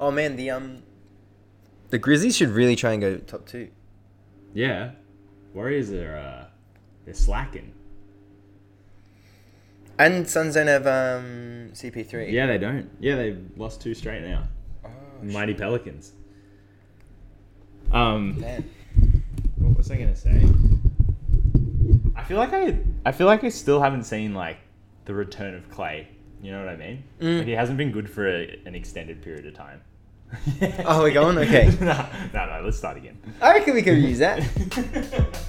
Oh man, the um, the Grizzlies should really try and go top two. Yeah, Warriors are uh, they're slacking. And Suns don't have um CP3. Yeah, they don't. Yeah, they've lost two straight now. Oh, Mighty Pelicans. Um, man. what was I gonna say? I feel like I, I feel like I still haven't seen like the return of Clay. You know what I mean? Mm. Like, he hasn't been good for a, an extended period of time. Oh, we're going? Okay. no, no, no. Let's start again. I reckon we could use that.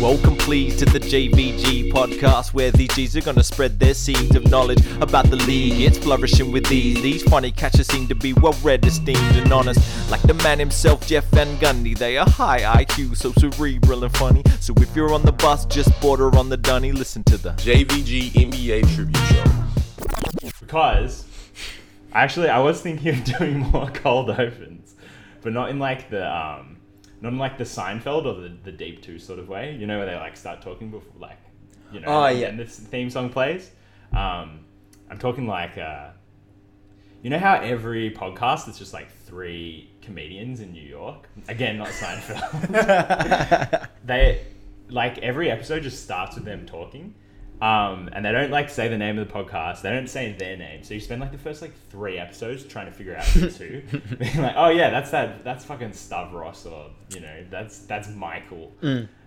Welcome, please, to the JVG podcast, where these G's are gonna spread their seeds of knowledge about the league. It's flourishing with these. These funny catchers seem to be well read, esteemed, and honest. Like the man himself, Jeff Van Gundy. They are high IQ, so cerebral and funny. So if you're on the bus, just border on the dunny, listen to the JVG NBA Tribute Show. because actually I was thinking of doing more cold opens, but not in like the um, not in like the Seinfeld or the, the Deep Two sort of way. You know where they like start talking before like, you know, Oh, and yeah. then this theme song plays. Um, I'm talking like, uh, you know how every podcast it's just like three comedians in New York. Again, not Seinfeld. they like every episode just starts with them talking um, and they don't like say the name of the podcast they don't say their name so you spend like the first like three episodes trying to figure out who's who being like oh yeah that's that that's fucking Stavros or you know that's that's Michael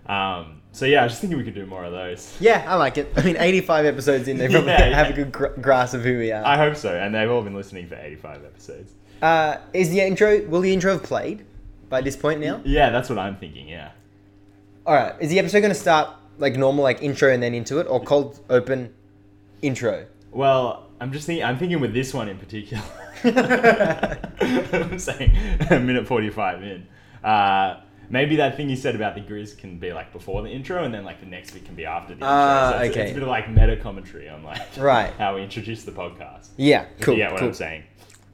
um, so yeah I was just thinking we could do more of those yeah, I like it. I mean, 85 episodes in, they probably Yeah, have yeah. a good gr- grasp of who we are. I hope so and they've all been listening for 85 episodes Uh, is the intro? Will the intro have played by this point now? yeah that's what I'm thinking yeah All right. Is the episode going to start like normal, like intro and then into it, or cold open intro? Well, I'm just thinking. I'm thinking with this one in particular. I'm saying a minute forty-five in. Uh, maybe that thing you said about the Grizz can be like before the intro, and then like the next bit can be after the intro. Ah, so it's, okay. it's a bit of like meta commentary on like Right. how we introduce the podcast. Yeah. Cool. Yeah, what cool. I'm saying?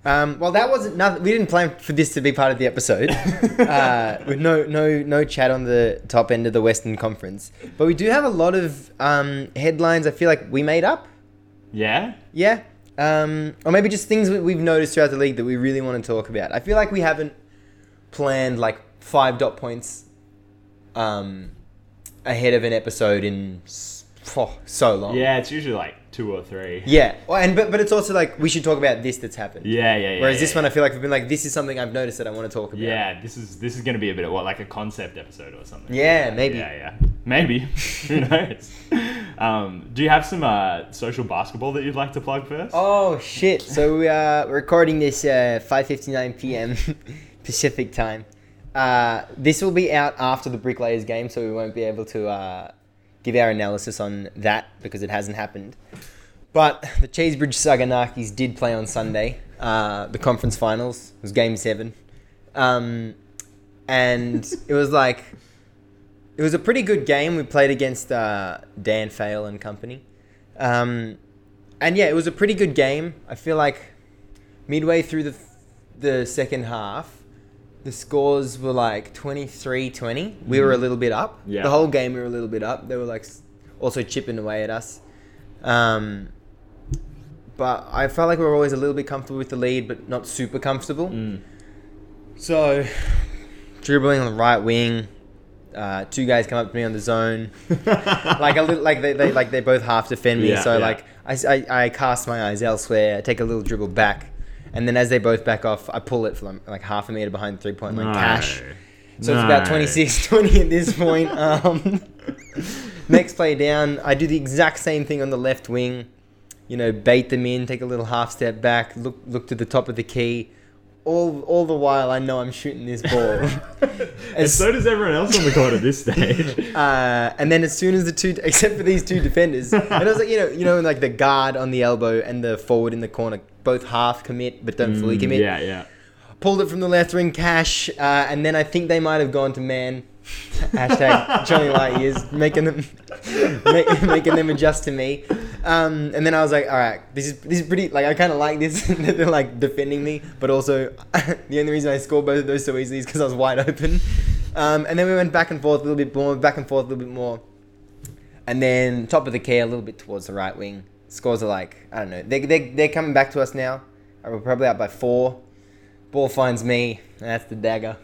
Um, well, that wasn't nothing. We didn't plan for this to be part of the episode. uh, with no, no, no chat on the top end of the Western Conference, but we do have a lot of um, headlines. I feel like we made up. Yeah. Yeah. Um, or maybe just things we've noticed throughout the league that we really want to talk about. I feel like we haven't planned like five dot points um, ahead of an episode in oh, so long. Yeah. It's usually like two or three. Yeah. Well, and but, but it's also like we should talk about this that's happened. Yeah. Yeah. yeah Whereas yeah, this yeah. one, I feel like we've been like, this is something I've noticed that I want to talk about. Yeah, this is this is going to be a bit of what like a concept episode or something. Yeah, maybe. Yeah, yeah, maybe. Who knows? Um, do you have some uh, social basketball that you'd like to plug first? Oh shit! So we are recording this uh, 5:59 p.m. Pacific time. Uh, this will be out after the Bricklayers game, so we won't be able to uh, give our analysis on that because it hasn't happened. But the Cheesebridge Saganakis did play on Sunday. Uh, the conference finals it was Game Seven, um, and it was like it was a pretty good game. We played against uh, Dan Fale and company. Um, and yeah, it was a pretty good game. I feel like midway through the the second half, the scores were like 23-20. We were a little bit up. Yeah. The whole game we were a little bit up. They were like also chipping away at us. Um, but I felt like we were always a little bit comfortable with the lead, but not super comfortable. Mm. So, dribbling on the right wing, uh, two guys come up to me on the zone, like a little, like they, they like they both half defend me. Yeah, so yeah. like I cast my eyes elsewhere. I take a little dribble back, and then as they both back off, I pull it from like half a meter behind the three point line. Cash. So it's about No. 26 20 at this point. Um, next play down, I do the exact same thing on the left wing. You know, bait them in, take a little half step back, look look to the top of the key. All all the while, I know I'm shooting this ball. and so does everyone else on the court at this stage. Uh, and then as soon as the two, except for these two defenders, and I was like, you know, you know, like the guard on the elbow and the forward in the corner, both half commit but don't fully Mm, commit. Yeah, yeah. pulled it from the left wing cash, uh, and then I think they might have gone to man. Hashtag Johnny Light years, making them make, making them adjust to me. Um, and then I was like, all right, this is this is pretty. Like I kind of like this that they're like defending me, but also the only reason I scored both of those so easily is because I was wide open. Um, and then we went back and forth a little bit more, back and forth a little bit more, and then top of the key a little bit towards the right wing. Scores are like I don't know. They they they're coming back to us now. Uh, We're probably up by four. Ball finds me. That's the dagger.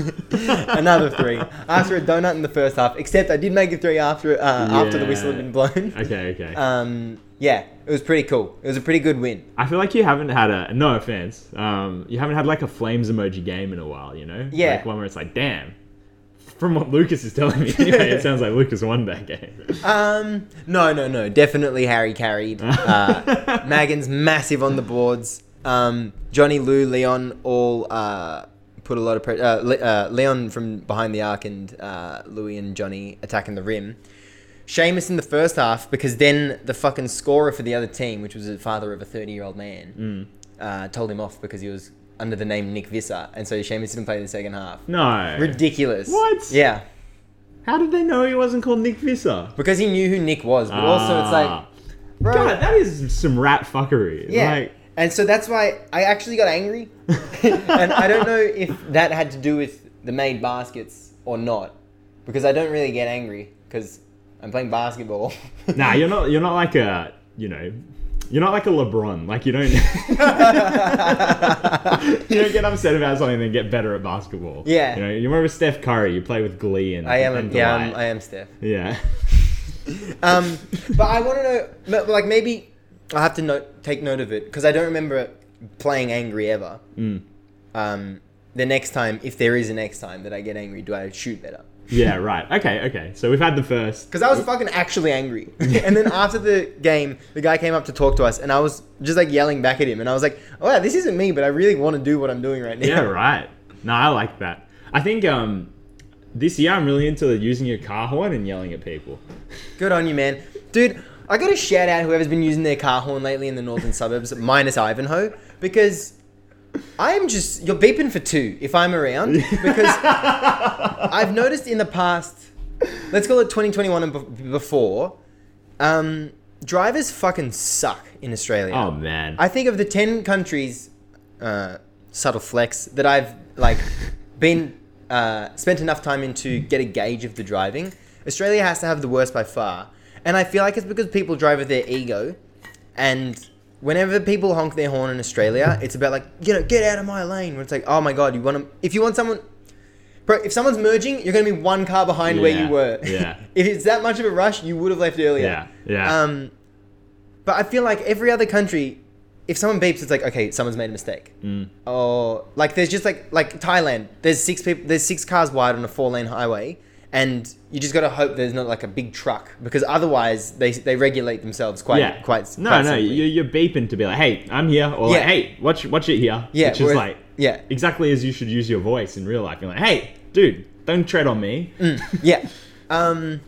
Another three. After a donut in the first half, except I did make a three after uh, after the whistle had been blown. Okay, okay. Um, yeah, it was pretty cool. It was a pretty good win. I feel like you haven't had a no offense. Um, you haven't had like a flames emoji game in a while. You know, Yeah. like one where it's like, damn. From what Lukas is telling me, anyway, it sounds like Lukas won that game. Um, no, no, no. Definitely Harry carried. Uh, Magan's massive on the boards. Um, Johnny, Lou, Leon all uh, put a lot of pressure. Uh, Le- uh, Leon from behind the arc and uh, Louis and Johnny attacking the rim. Seamus in the first half because then the fucking scorer for the other team, which was the father of a 30 year old man, uh, told him off because he was under the name Nick Visser. And so Seamus didn't play the second half. No. Ridiculous. What? Yeah. How did they know he wasn't called Nick Visser? Because he knew who Nick was, but also it's like, Ah. bro. God, that is some rat fuckery. Yeah. Like, and so that's why I actually got angry. and I don't know if that had to do with the made baskets or not. Because I don't really get angry because I'm playing basketball. nah, you're not. You're not like a. You know. You're not like a LeBron. Like you don't. you don't get upset about something and then get better at basketball. Yeah. You know. You're more of a Steph Curry. You play with glee and. I am, and yeah, I'm. I am Steph. Yeah. Um, but I want to know, like maybe I'll have to note, take note of it because I don't remember playing angry ever. Mm. Um, the next time, if there is a next time that I get angry, do I shoot better? Yeah. Right. Okay. Okay. So we've had the first. Because I was fucking actually angry. and then after the game, the guy came up to talk to us, and I was just like yelling back at him. And I was like, oh, wow, this isn't me, but I really want to do what I'm doing right now. Yeah. Right. No, I like that. I think um, this year I'm really into using your car horn and yelling at people. Good on you, man. Dude, I got to shout out whoever's been using their car horn lately in the northern suburbs, minus Ivanhoe, because I'm just, you're beeping for two if I'm around. Because I've noticed in the past, let's call it 2021 and be- before, um, drivers fucking suck in Australia. Oh man. I think of the 10 countries, uh, subtle flex, that I've like been uh, spent enough time in to get a gauge of the driving. Australia has to have the worst by far. And I feel like it's because people drive with their ego. And whenever people honk their horn in Australia, it's about like, you know, get out of my lane. Where it's like, oh my god, you want to. If you want someone. Bro, if someone's merging, you're going to be one car behind where you were. yeah. if it's that much of a rush, you would have left earlier. yeah. Yeah. Um, but I feel like every other country, if someone beeps, it's like okay, someone's made a mistake. Mm. Or like there's just like like Thailand, there's six people, there's six cars wide on a four lane highway, and you just got to hope there's not like a big truck because otherwise they they regulate themselves quite yeah. quite. No, quite no. You're, you're beeping to be like, hey, I'm here, or like, hey, watch watch it here. Yeah, Which is like yeah. exactly as you should use your voice in real life. You're like, hey, dude, don't tread on me. yeah. Um,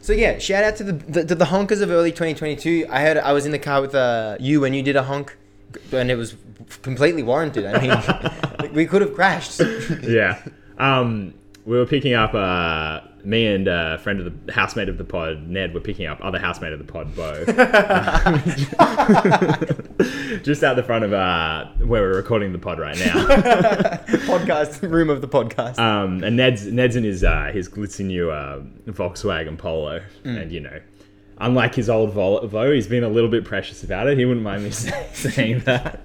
so yeah, shout out to the, the to the honkers of early 2022. I heard I was in the car with uh, you when you did a honk, and it was completely warranted. I mean, we could have crashed. yeah. Um, we were picking up. Uh, me and a friend of the housemate of the pod, Ned, were picking up other housemate of the pod, Bo. Just out the front of uh, where we're recording the pod right now. podcast room of the podcast. Um, and Ned's Ned's in his uh, his glitzy new uh, Volkswagen Polo, and you know, unlike his old Volvo, he's been a little bit precious about it. He wouldn't mind me saying that.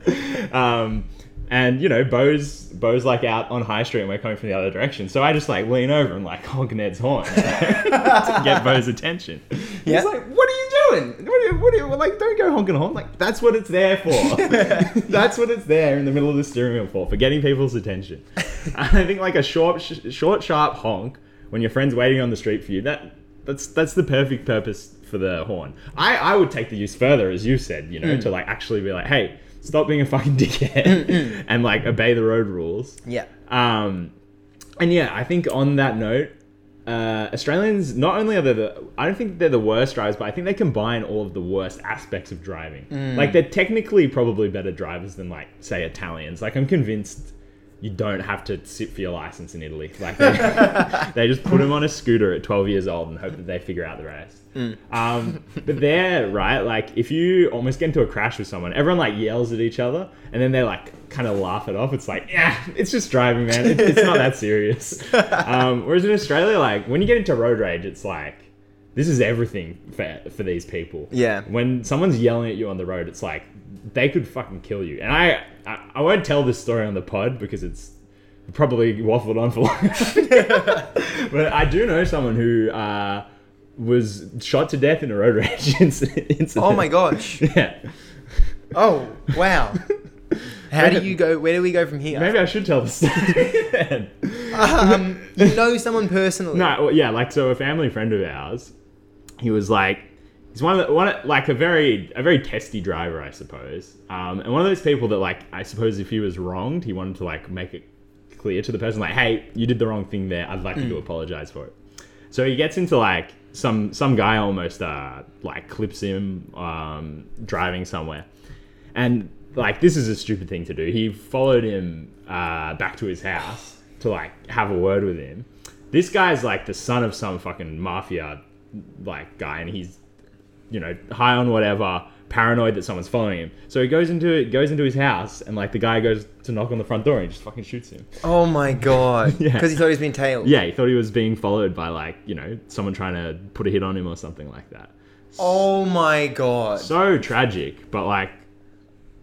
Um, and you know, Bo's Bo's like out on High Street, and we're coming from the other direction. So I just like lean over and like honk Ned's horn to get Bo's attention. Yeah. He's like, "What are you doing? What are you, what are you, like? Don't go honking horn. Like that's what it's there for. that's what it's there in the middle of the steering wheel for, for getting people's attention. And I think like a short, sh- short, sharp honk when your friend's waiting on the street for you. That that's that's the perfect purpose for the horn. I I would take the use further, as you said, you know, to like actually be like, hey, stop being a fucking dickhead and like obey the road rules. yeah. Um, and yeah, I think on that note, uh, Australians not only are they the I don't think they're the worst drivers, but I think they combine all of the worst aspects of driving. Like they're technically probably better drivers than like say Italians. Like I'm convinced you don't have to sit for your license in Italy. Like they, they just put them on a scooter at 12 years old and hope that they figure out the rest. Um, but they're right. Like if you almost get into a crash with someone, everyone like yells at each other, and then they like kind of laugh it off. It's like, yeah, it's just driving, man. It, it's not that serious. Um, whereas in Australia, like when you get into road rage, it's like this is everything for for these people. Yeah. When someone's yelling at you on the road, it's like they could fucking kill you. And I, I, I won't tell this story on the pod because it's probably waffled on for long. but I do know someone who uh, was shot to death in a road rage incident. Oh my gosh. Yeah. Oh wow. How do you go? Where do we go from here? Maybe I should tell the story. Um, you know someone personally. No, well, yeah, like so a family friend of ours, he was like he's one of the, one of- like a very a very testy driver, I suppose. Um, and one of those people that like I suppose if he was wronged, he wanted to like make it clear to the person like, "Hey, you did the wrong thing there. I'd like you to apologize for it." So he gets into like some some guy almost uh like clips him um driving somewhere. And like this is a stupid thing to do. He followed him uh, back to his house to like have a word with him. This guy's like the son of some fucking mafia like guy, and he's you know high on whatever, paranoid that someone's following him. So he goes into goes into his house, and like the guy goes to knock on the front door, and he just fucking shoots him. Oh my god. Yeah. Because he thought he was being tailed. Yeah, he thought he was being followed by like you know someone trying to put a hit on him or something like that. Oh my god. so tragic, but like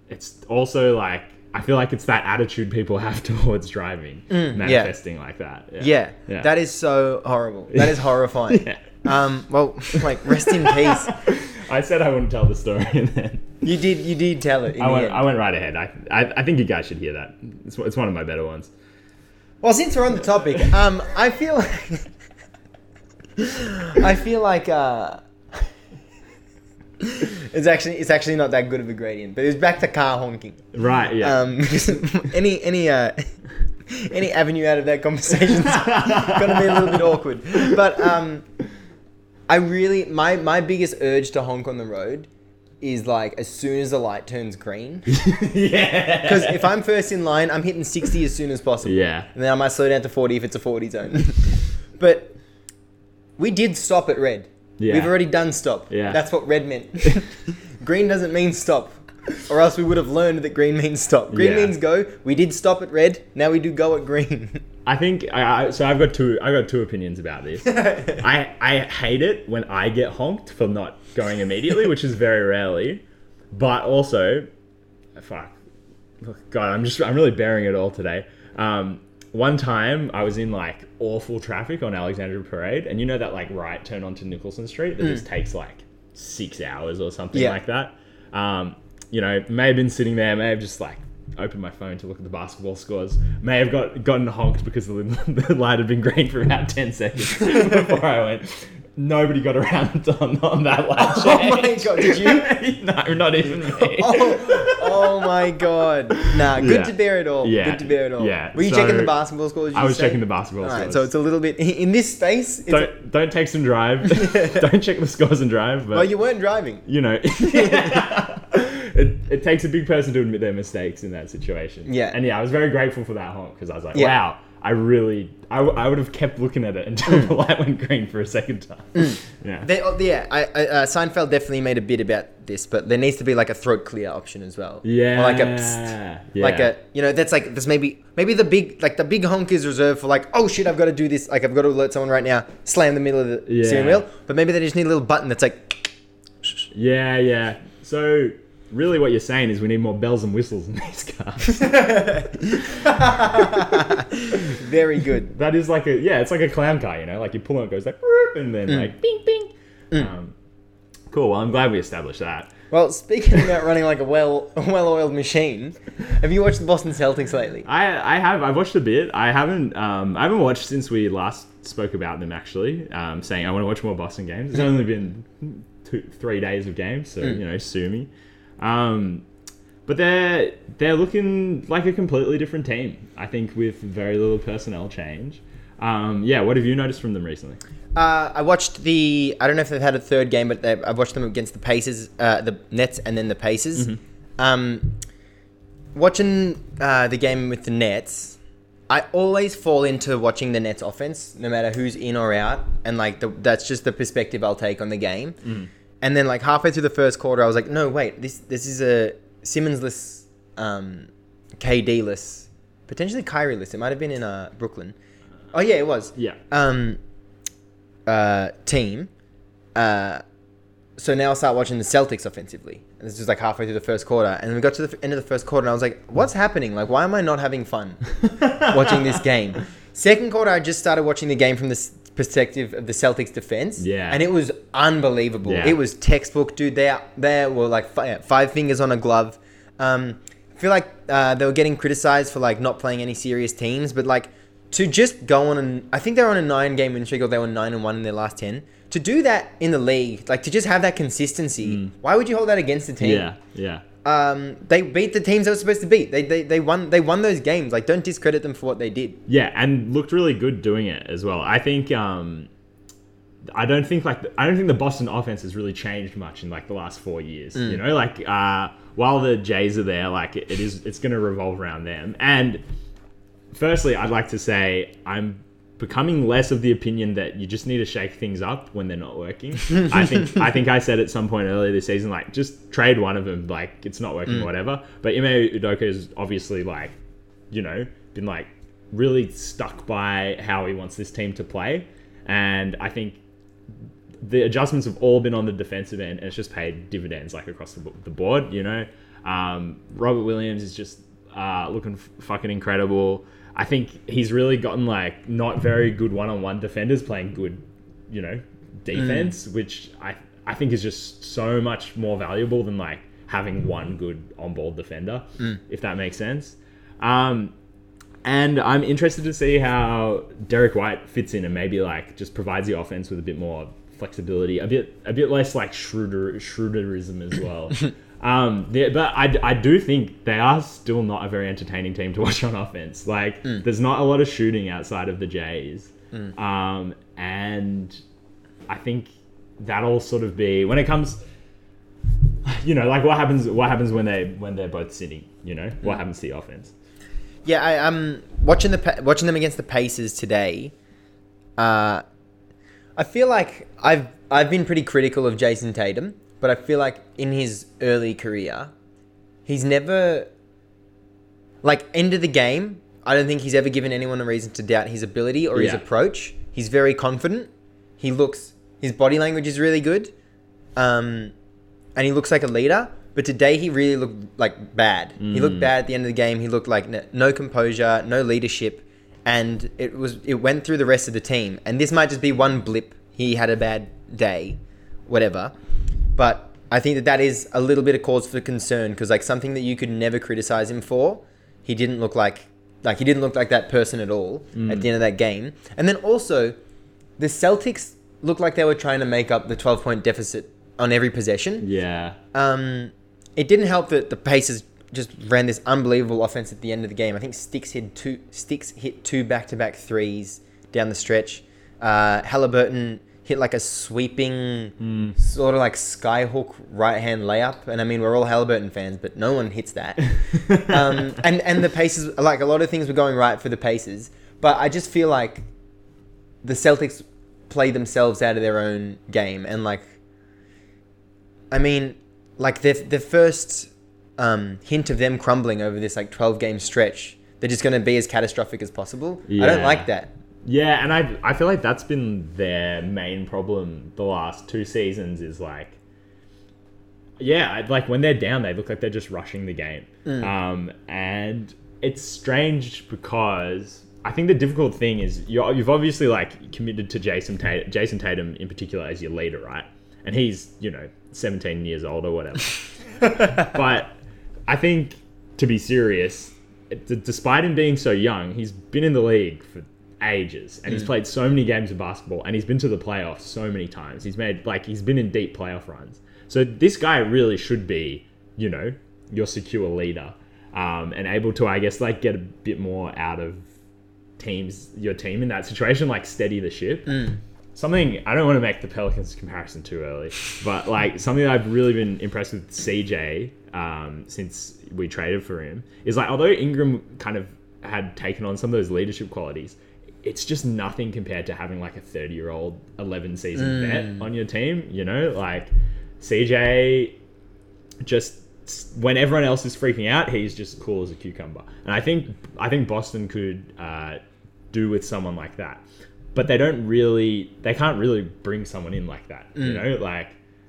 it's also like I feel like it's that attitude people have towards driving, manifesting like that. Mm, yeah, Yeah. That is so horrible. That is horrifying. Yeah. Um. Well, like rest in peace. I said I wouldn't tell the story, then You did. You did tell it. I went. I went right ahead. I, I, I think you guys should hear that. It's, it's one of my better ones. Well, since we're on the topic, um, I feel like I feel like uh, it's actually it's actually not that good of a gradient, but it's back to car honking. Right. Yeah. Um, any any uh, any avenue out of that conversation's gonna be a little bit awkward. But um, I really my my biggest urge to honk on the road is like as soon as the light turns green. yeah. Because if I'm first in line, I'm hitting 60 as soon as possible. Yeah. And then I might slow down to 40 if it's a 40 zone. but we did stop at red. Yeah. We've already done stop. Yeah. That's what red meant. green doesn't mean stop. Or else we would have learned that green means stop. Green Yeah. means go. We did stop at red. Now we do go at green. I think I, I so I've got two I've got two opinions about this. I I hate it when I get honked for not going immediately, which is very rarely. But also, fuck, God, I'm just I'm really bearing it all today. Um, one time I was in like awful traffic on Alexandra Parade, and you know that like right turn onto Nicholson Street that just takes like six hours or something Yeah. like that. Um, you know, may have been sitting there, may have just like opened my phone to look at the basketball scores, may have got gotten honked because the, the light had been green for about ten seconds before I went. Nobody got around on, on that light Oh my change. God, did you? no, not even me. oh, oh my god. Nah, good Yeah. to bear it all. Yeah. Good to bear it all. Yeah. Were you So, checking the basketball scores? I was checking the basketball scores. so it's a little bit in this space. It's a- don't don't text and drive. don't check the scores and drive. But well, you weren't driving. you know, it, takes a big person to admit their mistakes in that situation. Yeah. And yeah, I was very grateful for that honk because I was like, Yeah. wow, I really, I, w- I would have kept looking at it until Mm. the light went green for a second time. Yeah. They, oh, yeah, I, I, uh, Seinfeld definitely made a bit about this, but there needs to be like a throat clear option as well. yeah. Or like a psst, yeah. like a you know that's like there's maybe maybe the big like the big honk is reserved for like oh shit I've got to do this like I've got to alert someone right now slam the middle of the Yeah. steering wheel but maybe they just need a little button that's like Yeah, yeah. So really, what you're saying is we need more bells and whistles in these cars. very good that is like a yeah, it's like a clown car, you know, like you pull on it, it goes like "Whoop," and then Mm. like bing bing. Um, cool. Well, I'm glad we established that. well speaking about running like a well a well-oiled machine have you watched the Boston Celtics lately I I have I've watched a bit. I haven't um I haven't watched since we last spoke about them actually. Um, saying I want to watch more Boston games. It's only been two three days of games, so you know sue me. Um, but they're they're looking like a completely different team. I think with very little personnel change. Um, yeah, what have you noticed from them recently? uh, I watched the I don't know if they've had a third game but I've watched them against the Pacers uh, the Nets and then the Pacers um, watching uh, the game with the Nets, I always fall into watching the Nets offense, no matter who's in or out, and like the, that's just the perspective I'll take on the game. And then like halfway through the first quarter, I was like, no, wait, this this is a Simmons-less, um, KD-less, potentially Kyrie-less. It might have been in uh, Brooklyn. Oh yeah, it was. Yeah. Um, uh, team. Uh, so now I'll start watching the Celtics offensively. And this was like halfway through the first quarter, and we got to the end of the first quarter, and I was like, "What's happening? Like, why am I not having fun watching this game?" Second quarter, I just started watching the game from the perspective of the Celtics defense. Yeah. and it was unbelievable. Yeah. It was textbook, dude. They they were like fi- five fingers on a glove. Um, I feel like uh, they were getting criticized for like not playing any serious teams, but like to just go on and I think they were on a nine game win streak or they were nine and one in their last ten. To do that in the league, like to just have that consistency, why would you hold that against the team? Yeah, yeah. Um, they beat the teams they were supposed to beat. They, they they won they won those games. Like don't discredit them for what they did. Yeah, and looked really good doing it as well. I think um I don't think like I don't think the Boston offense has really changed much in like the last 4 years, you know? Like uh while the Jays are there, like it, it is it's going to revolve around them. And firstly, I'd like to say I'm becoming less of the opinion that you just need to shake things up when they're not working. I think I think I said at some point earlier this season, like just trade one of them, like it's not working, whatever. But Ime Udoka is obviously like, you know, been like really stuck by how he wants this team to play, and I think the adjustments have all been on the defensive end, and it's just paid dividends like across the, the board. You know, um, Robert Williams is just uh, looking f- fucking incredible. I think he's really gotten like not very good one-on-one defenders playing good, you know, defense, which I I think is just so much more valuable than like having one good on-ball defender, if that makes sense. Um, and I'm interested to see how Derrick White fits in and maybe like just provides the offense with a bit more flexibility, a bit a bit less like Schroeder Schroederism as well. um, but I, I do think they are still not a very entertaining team to watch on offense. Like there's not a lot of shooting outside of the Jays, um, and I think that'll sort of be when it comes. You know, like what happens? What happens when they when they're both sitting? You know, what happens to the offense? Yeah, I, um, watching the watching them against the Pacers today. Uh, I feel like I've I've been pretty critical of Jayson Tatum, but I feel like in his early career, he's never like end of the game. I don't think he's ever given anyone a reason to doubt his ability or his Yeah. approach. He's very confident. He looks his body language is really good, um, and he looks like a leader. But today he really looked like bad. He looked bad at the end of the game. He looked like n- no composure, no leadership, and it was it went through the rest of the team. And this might just be one blip. He had a bad day, whatever. But I think that that is a little bit of cause for concern because like something that you could never criticize him for, he didn't look like like he didn't look like that person at all at the end of that game. And then also, the Celtics looked like they were trying to make up the 12 point deficit on every possession. Yeah, Um, it didn't help that the Pacers just ran this unbelievable offense at the end of the game. I think Sticks hit two Sticks hit two back to back threes down the stretch. Uh, Halliburton hit like a sweeping sort of like skyhook right hand layup, and I mean we're all Halliburton fans, but no one hits that. um, and and the Pacers, like a lot of things were going right for the Pacers, but I just feel like the Celtics play themselves out of their own game, and like I mean, like the the first um, hint of them crumbling over this like twelve game stretch, they're just going to be as catastrophic as possible. I don't like that. Yeah, and I I feel like that's been their main problem the last two seasons is like yeah, like when they're down, they look like they're just rushing the game. Um, and it's strange because I think the difficult thing is you're, you've obviously like committed to Jayson Tatum, Jayson Tatum in particular as your leader, right? And he's you know 17 years old or whatever. but I think to be serious, d- despite him being so young, he's been in the league for ages and he's played so many games of basketball and he's been to the playoffs so many times. He's made like he's been in deep playoff runs. So this guy really should be, you know, your secure leader um, and able to, I guess, like get a bit more out of teams, your team in that situation, like steady the ship something I don't want to make the Pelicans comparison too early, but like something that I've really been impressed with CJ um, since we traded for him is like although Ingram kind of had taken on some of those leadership qualities, it's just nothing compared to having like a 30 year old 11 season vet on your team. You know, like CJ just when everyone else is freaking out, he's just cool as a cucumber. And I think I think Boston could uh, do with someone like that, but they don't really, they can't really bring someone in like that. You know, like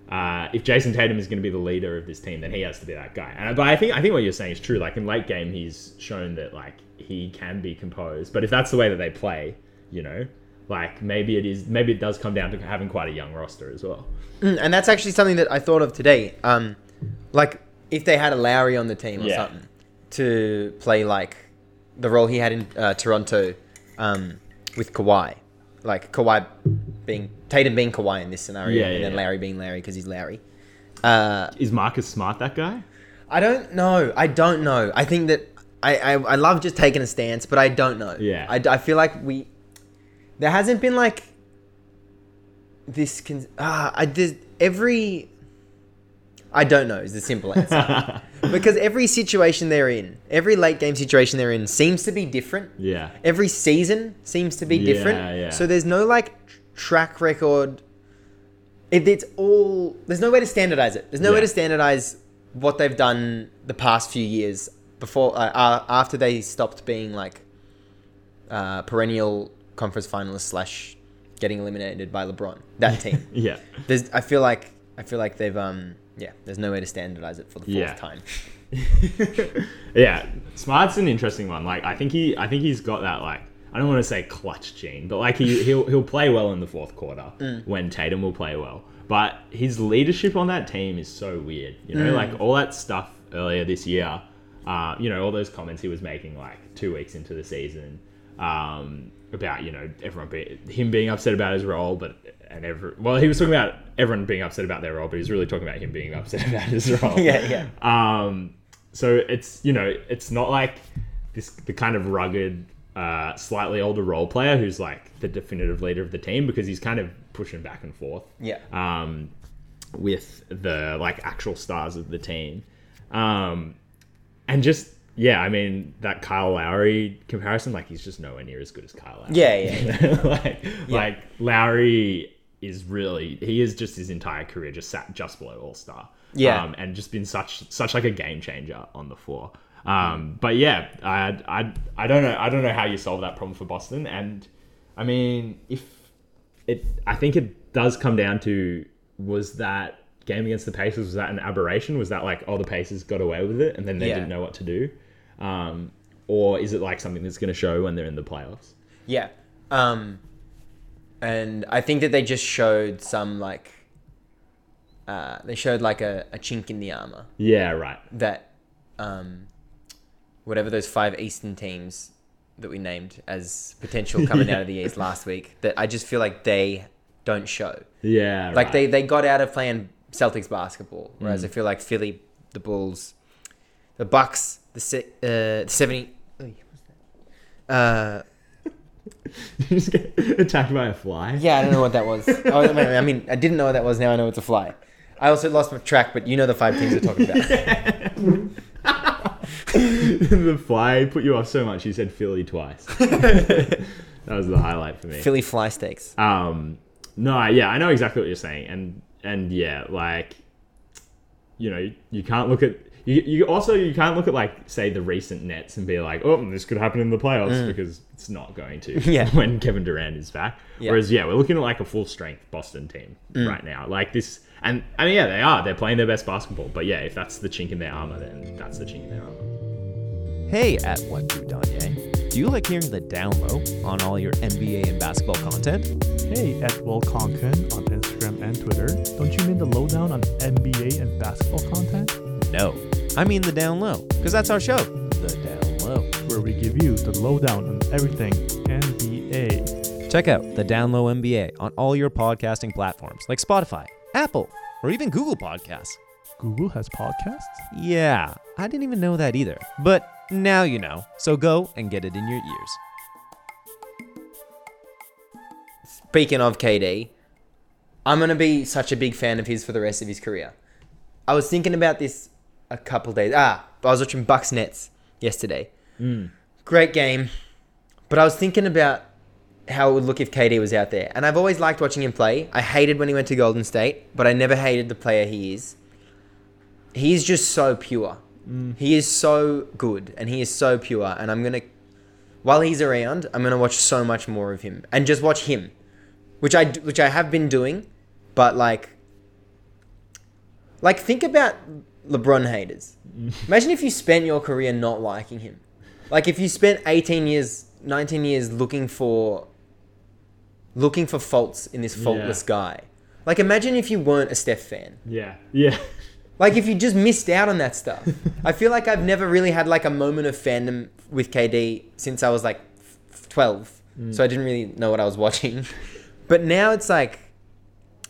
uh, if Jayson Tatum is going to be the leader of this team, then he has to be that guy. And but I think I think what you're saying is true. Like in late game, he's shown that like he can be composed. But if that's the way that they play, you know, like maybe it is maybe it does come down to having quite a young roster as well. Mm, and that's actually something that I thought of today. Um, like if they had a Lowry on the team or Yeah. something to play like the role he had in uh, Toronto um, with Kawhi, like Kawhi being Tatum being Kawhi in this scenario, Yeah, and yeah, then yeah. Lowry being Lowry because he's Lowry. Uh, Is Marcus Smart that guy? I don't know. I don't know. I think that I, I, I love just taking a stance, but I don't know. Yeah. I, I feel like we there hasn't been like this con- ah I did every I don't know is the simple answer because every situation they're in, every late game situation they're in seems to be different. Yeah. Every season seems to be different. Yeah, yeah. So there's no like tr- track record. It, it's all there's no way to standardize it. There's no way to standardize what they've done the past few years before uh, uh, after they stopped being like uh, perennial conference finalists slash getting eliminated by LeBron. That team. Yeah. There's I feel like I feel like they've um yeah. There's no way to standardize it for the fourth Yeah. time. yeah, Smart's an interesting one. Like I think he, I think he's got that like I don't want to say clutch gene, but like he he'll he'll play well in the fourth quarter Mm. when Tatum will play well. But his leadership on that team is so weird. You know, Mm. like all that stuff earlier this year. Uh, you know, all those comments he was making like two weeks into the season um, about you know everyone be, him being upset about his role, but and every well he was talking about everyone being upset about their role, but he's really talking about him being upset about his role. Yeah, yeah. Um, so it's you know it's not like this the kind of rugged, uh, slightly older role player who's like the definitive leader of the team because he's kind of pushing back and forth. Yeah. Um, with the like actual stars of the team, um, and just yeah, I mean that Kyle Lowry comparison, like he's just nowhere near as good as Kyle Lowry. Yeah, yeah, like like Lowry is really he is just his entire career just sat just below All Star. Yeah. um, and just been such such like a game changer on the floor. Um, but yeah, I, I I don't know I don't know how you solve that problem for Boston. And I mean, if it, I think it does come down to was that game against the Pacers was that an aberration? Was that like oh the Pacers got away with it and then they Yeah. didn't know what to do, um, or is it like something that's going to show when they're in the playoffs? Yeah. Um, and I think that they just showed some like, uh, they showed like a, a chink in the armor Yeah, right. that, um, whatever those five Eastern teams that we named as potential coming out of the East last week, that I just feel like they don't show. Yeah, Like right. they, they got out of playing Celtics basketball, Mm. whereas I feel like Philly, the Bulls, the Bucks, the se- uh, the seventy. Oy, what's that? Uh, you just get attacked by a fly. Yeah, I don't know what that was. Oh, I mean- I mean, I didn't know what that was. Now I know it's a fly. I also lost my track, but you know the five teams we're talking about. the fly put you off so much you said Philly twice. that was the highlight for me. Philly fly steaks. Um, no, yeah, I know exactly what you're saying, and and yeah, like, you know, you can't look at you. You also you can't look at like say the recent Nets and be like, oh, this could happen in the playoffs because it's not going to. Mm. Yeah. when Kevin Durant is back. Yeah. Mm. Whereas yeah, we're looking at like a full strength Boston team right now. Like this, and I mean yeah, they are. They're playing their best basketball. But yeah, if that's the chink in their armor, then that's the chink in their armor. Hey, at What you Do Danye. Do you like hearing the down low on all your NBA and basketball content? Hey, at Will Conkin on Instagram and Twitter. Don't you mean the lowdown on NBA and basketball content? No, I mean the down low, because that's our show, The Down Low. Where we give you the lowdown on everything NBA. Check out the Down Low NBA on all your podcasting platforms like Spotify, Apple, or even Google Podcasts. Google has podcasts? Yeah, I didn't even know that either. But now you know, so go and get it in your ears. Speaking of KD, I'm gonna be such a big fan of his for the rest of his career. I was thinking about this a couple days. Ah, I was watching Bucks Nets yesterday. Great game, but I was thinking about how it would look if KD was out there, and I've always liked watching him play. I hated when he went to Golden State, but I never hated the player he is. He's just so pure. Mm. He is so good, and he is so pure. And I'm gonna, while he's around, I'm gonna watch so much more of him, and just watch him which I which I have been doing, but like Like, think about LeBron haters. Mm. Imagine if you spent your career not liking him. Like, if you spent 18 years, 19 years looking for looking for faults in this faultless Yeah. guy. Like, imagine if you weren't a Steph fan. Yeah. Yeah. Like, if you just missed out on that stuff. I feel like I've never really had like a moment of fandom with KD since I was like f- 12. So I didn't really know what I was watching. But now it's like,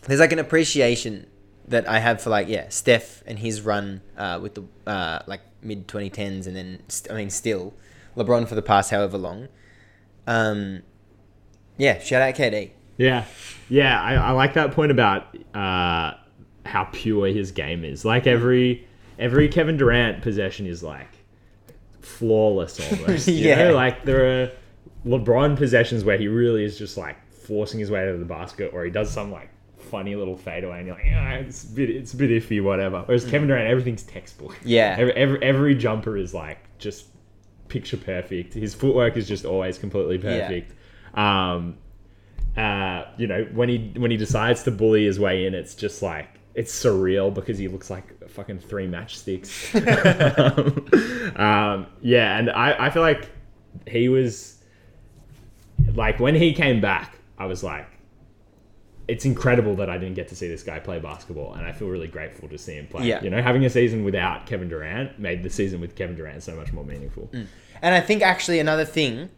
there's like an appreciation that I have for like, yeah, Steph and his run uh, with the uh, like mid 2010s and then, st- I mean, still, LeBron for the past however long. Um, yeah, shout out KD. Yeah, yeah, I, I like that point about uh, how pure his game is. Like every every Kevin Durant possession is like flawless almost. You Yeah. know? like there are LeBron possessions where he really is just like forcing his way to the basket, or he does some like funny little fadeaway, and you're like, ah, it's a bit, it's a bit iffy, whatever. Whereas Kevin Durant, everything's textbook. Yeah. every, every every jumper is like just picture perfect. His footwork is just always completely Yeah. perfect. Um, uh, you know, when he when he decides to bully his way in, it's just like it's surreal because he looks like fucking three matchsticks. um, um, yeah, and I, I feel like he was like when he came back, I was like, it's incredible that I didn't get to see this guy play basketball, and I feel really grateful to see him play. Yeah. You know, having a season without Kevin Durant made the season with Kevin Durant so much more meaningful. And I think actually another thing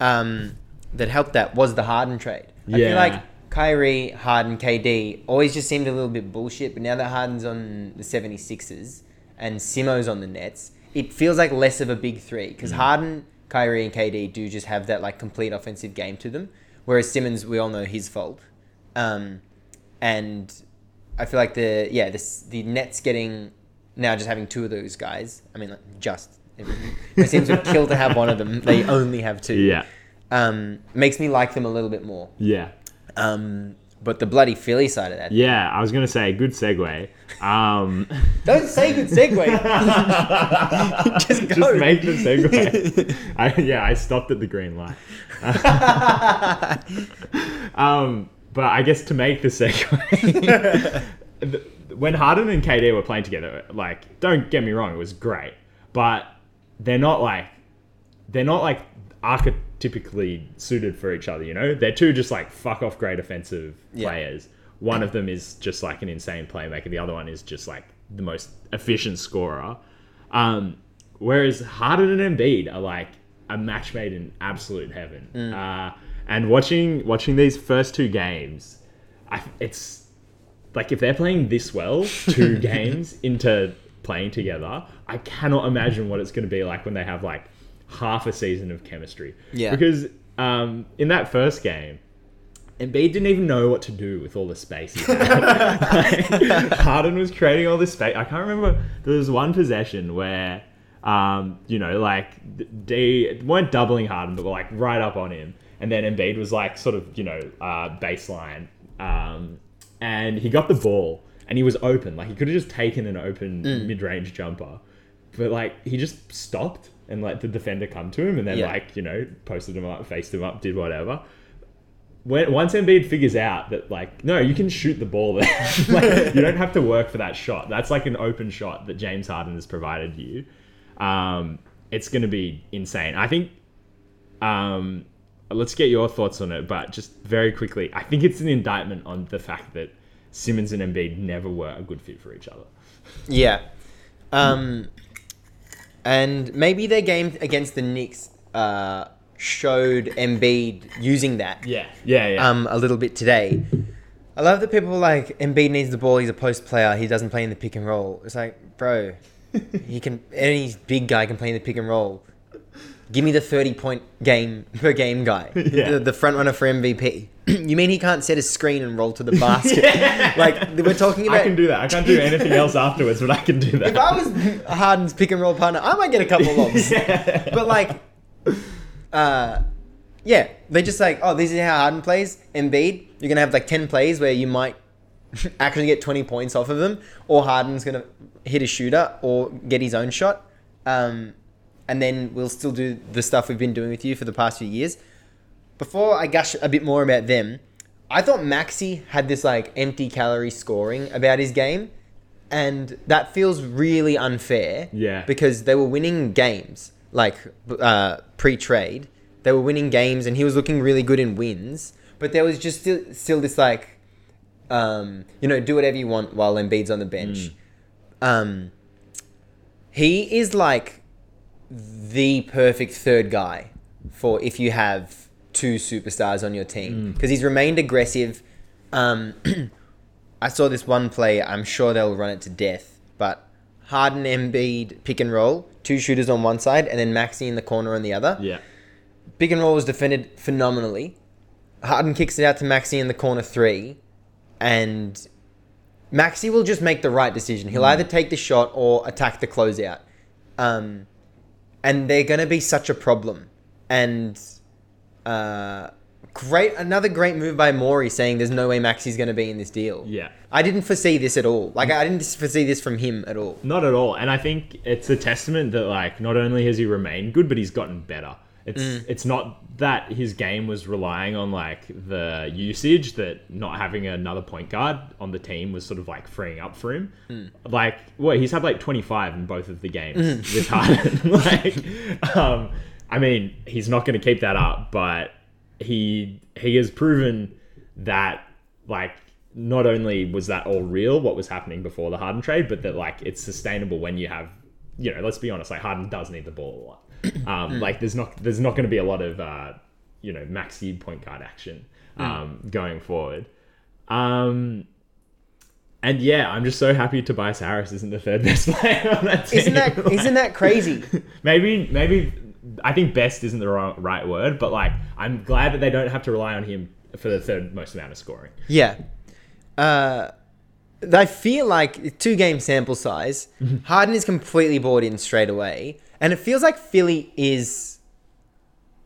um, that helped that was the Harden trade. I Yeah. feel like Kyrie, Harden, KD always just seemed a little bit bullshit, but now that Harden's on the 76ers and Simo's on the Nets, it feels like less of a big three because Harden, Kyrie, and KD do just have that like complete offensive game to them, whereas Simmons, we all know his fault. Um, and I feel like the yeah this the Nets getting now just having two of those guys. I mean, like just it, it seems would kill to have one of them. They only have two. Yeah, Um, makes me like them a little bit more. yeah. Um, but the bloody Philly side of that. Yeah, I was gonna say good segue. Um, Don't say good segue. just go. just make the segue. I, yeah, I stopped at the green light. um, but I guess to make the segue, when Harden and KD were playing together, like, don't get me wrong, it was great, but they're not like they're not like archetypically suited for each other. You know, they're two just like fuck off great offensive Yeah. players. One of them is just like an insane playmaker. The other one is just like the most efficient scorer. Um, whereas Harden and Embiid are like a match made in absolute heaven. Uh, and watching watching these first two games, I, it's like if they're playing this well, two games into playing together, I cannot imagine what it's going to be like when they have like half a season of chemistry. Yeah. Because um, in that first game, Embiid didn't even know what to do with all the space he had. Like, Harden was creating all this space. I can't remember. There was one possession where, um, you know, like they weren't doubling Harden, but were like right up on him. And then Embiid was like sort of, you know, uh, baseline. Um, and he got the ball and he was open. Like he could have just taken an open mid-range jumper, but like he just stopped and let the defender come to him and then Yeah. like you know posted him up, faced him up, did whatever. When once Embiid figures out that like no, you can shoot the ball there. like you don't have to work for that shot. That's like an open shot that James Harden has provided you. Um, it's going to be insane. I think. Um, let's get your thoughts on it, but just very quickly, I think it's an indictment on the fact that Simmons and Embiid never were a good fit for each other. Yeah. Um, and maybe their game against the Knicks uh, showed Embiid using that Yeah, yeah, yeah. um, a little bit today. I love that people like Embiid needs the ball. He's a post player. He doesn't play in the pick and roll. It's like, bro, he can. Any big guy can play in the pick and roll. Give me the thirty point game per game guy, Yeah. the, the front runner for MVP. you mean he can't set a screen and roll to the basket? Like we're talking about. I can do that. I can't do anything else afterwards, but I can do that. If I was Harden's pick and roll partner, I might get a couple of lobs. But like, uh, yeah, they're just like, oh, this is how Harden plays. Embiid, you're gonna have like ten plays where you might actually get twenty points off of them, or Harden's gonna hit a shooter or get his own shot, um, and then we'll still do the stuff we've been doing with you for the past few years. Before I gush a bit more about them, I thought Maxey had this like empty calorie scoring about his game. and that feels really unfair. Yeah. Because they were winning games, like uh, pre-trade, they were winning games, and he was looking really good in wins. But there was just still, still this like, um, you know, do whatever you want while Embiid's on the bench. Um, he is like the perfect third guy for if you have two superstars on your team because he's remained aggressive. Um, I saw this one play. I'm sure they'll run it to death, but Harden, Embiid, pick and roll, two shooters on one side, and then Maxey in the corner on the other. Yeah. Pick and roll was defended phenomenally. Harden kicks it out to Maxey in the corner three, and Maxey will just make the right decision. He'll either take the shot or attack the closeout. Um, and they're going to be such a problem. And uh, great, another great move by Morey saying there's no way Maxey's going to be in this deal. Yeah. I didn't foresee this at all. Like I didn't foresee this from him at all. Not at all. And I think it's a testament that like not only has he remained good, but he's gotten better. It's Mm. it's not that his game was relying on like the usage that not having another point guard on the team was sort of like freeing up for him. Mm. Like, well, he's had like 25 in both of the games with Harden. like, um, I mean, he's not going to keep that up, but he he has proven that like not only was that all real what was happening before the Harden trade, but that like it's sustainable when you have you know let's be honest like Harden does need the ball a lot. Um, like there's not there's not going to be a lot of uh, you know Maxey point guard action um, going forward. Um, and yeah, I'm just so happy Tobias Harris isn't the third best player on that team. Isn't that isn't that crazy? maybe maybe I think best isn't the wrong, right word, but like I'm glad that they don't have to rely on him for the third most amount of scoring. Yeah. Uh, I feel like two game sample size. Harden is completely bought in straight away, and it feels like Philly is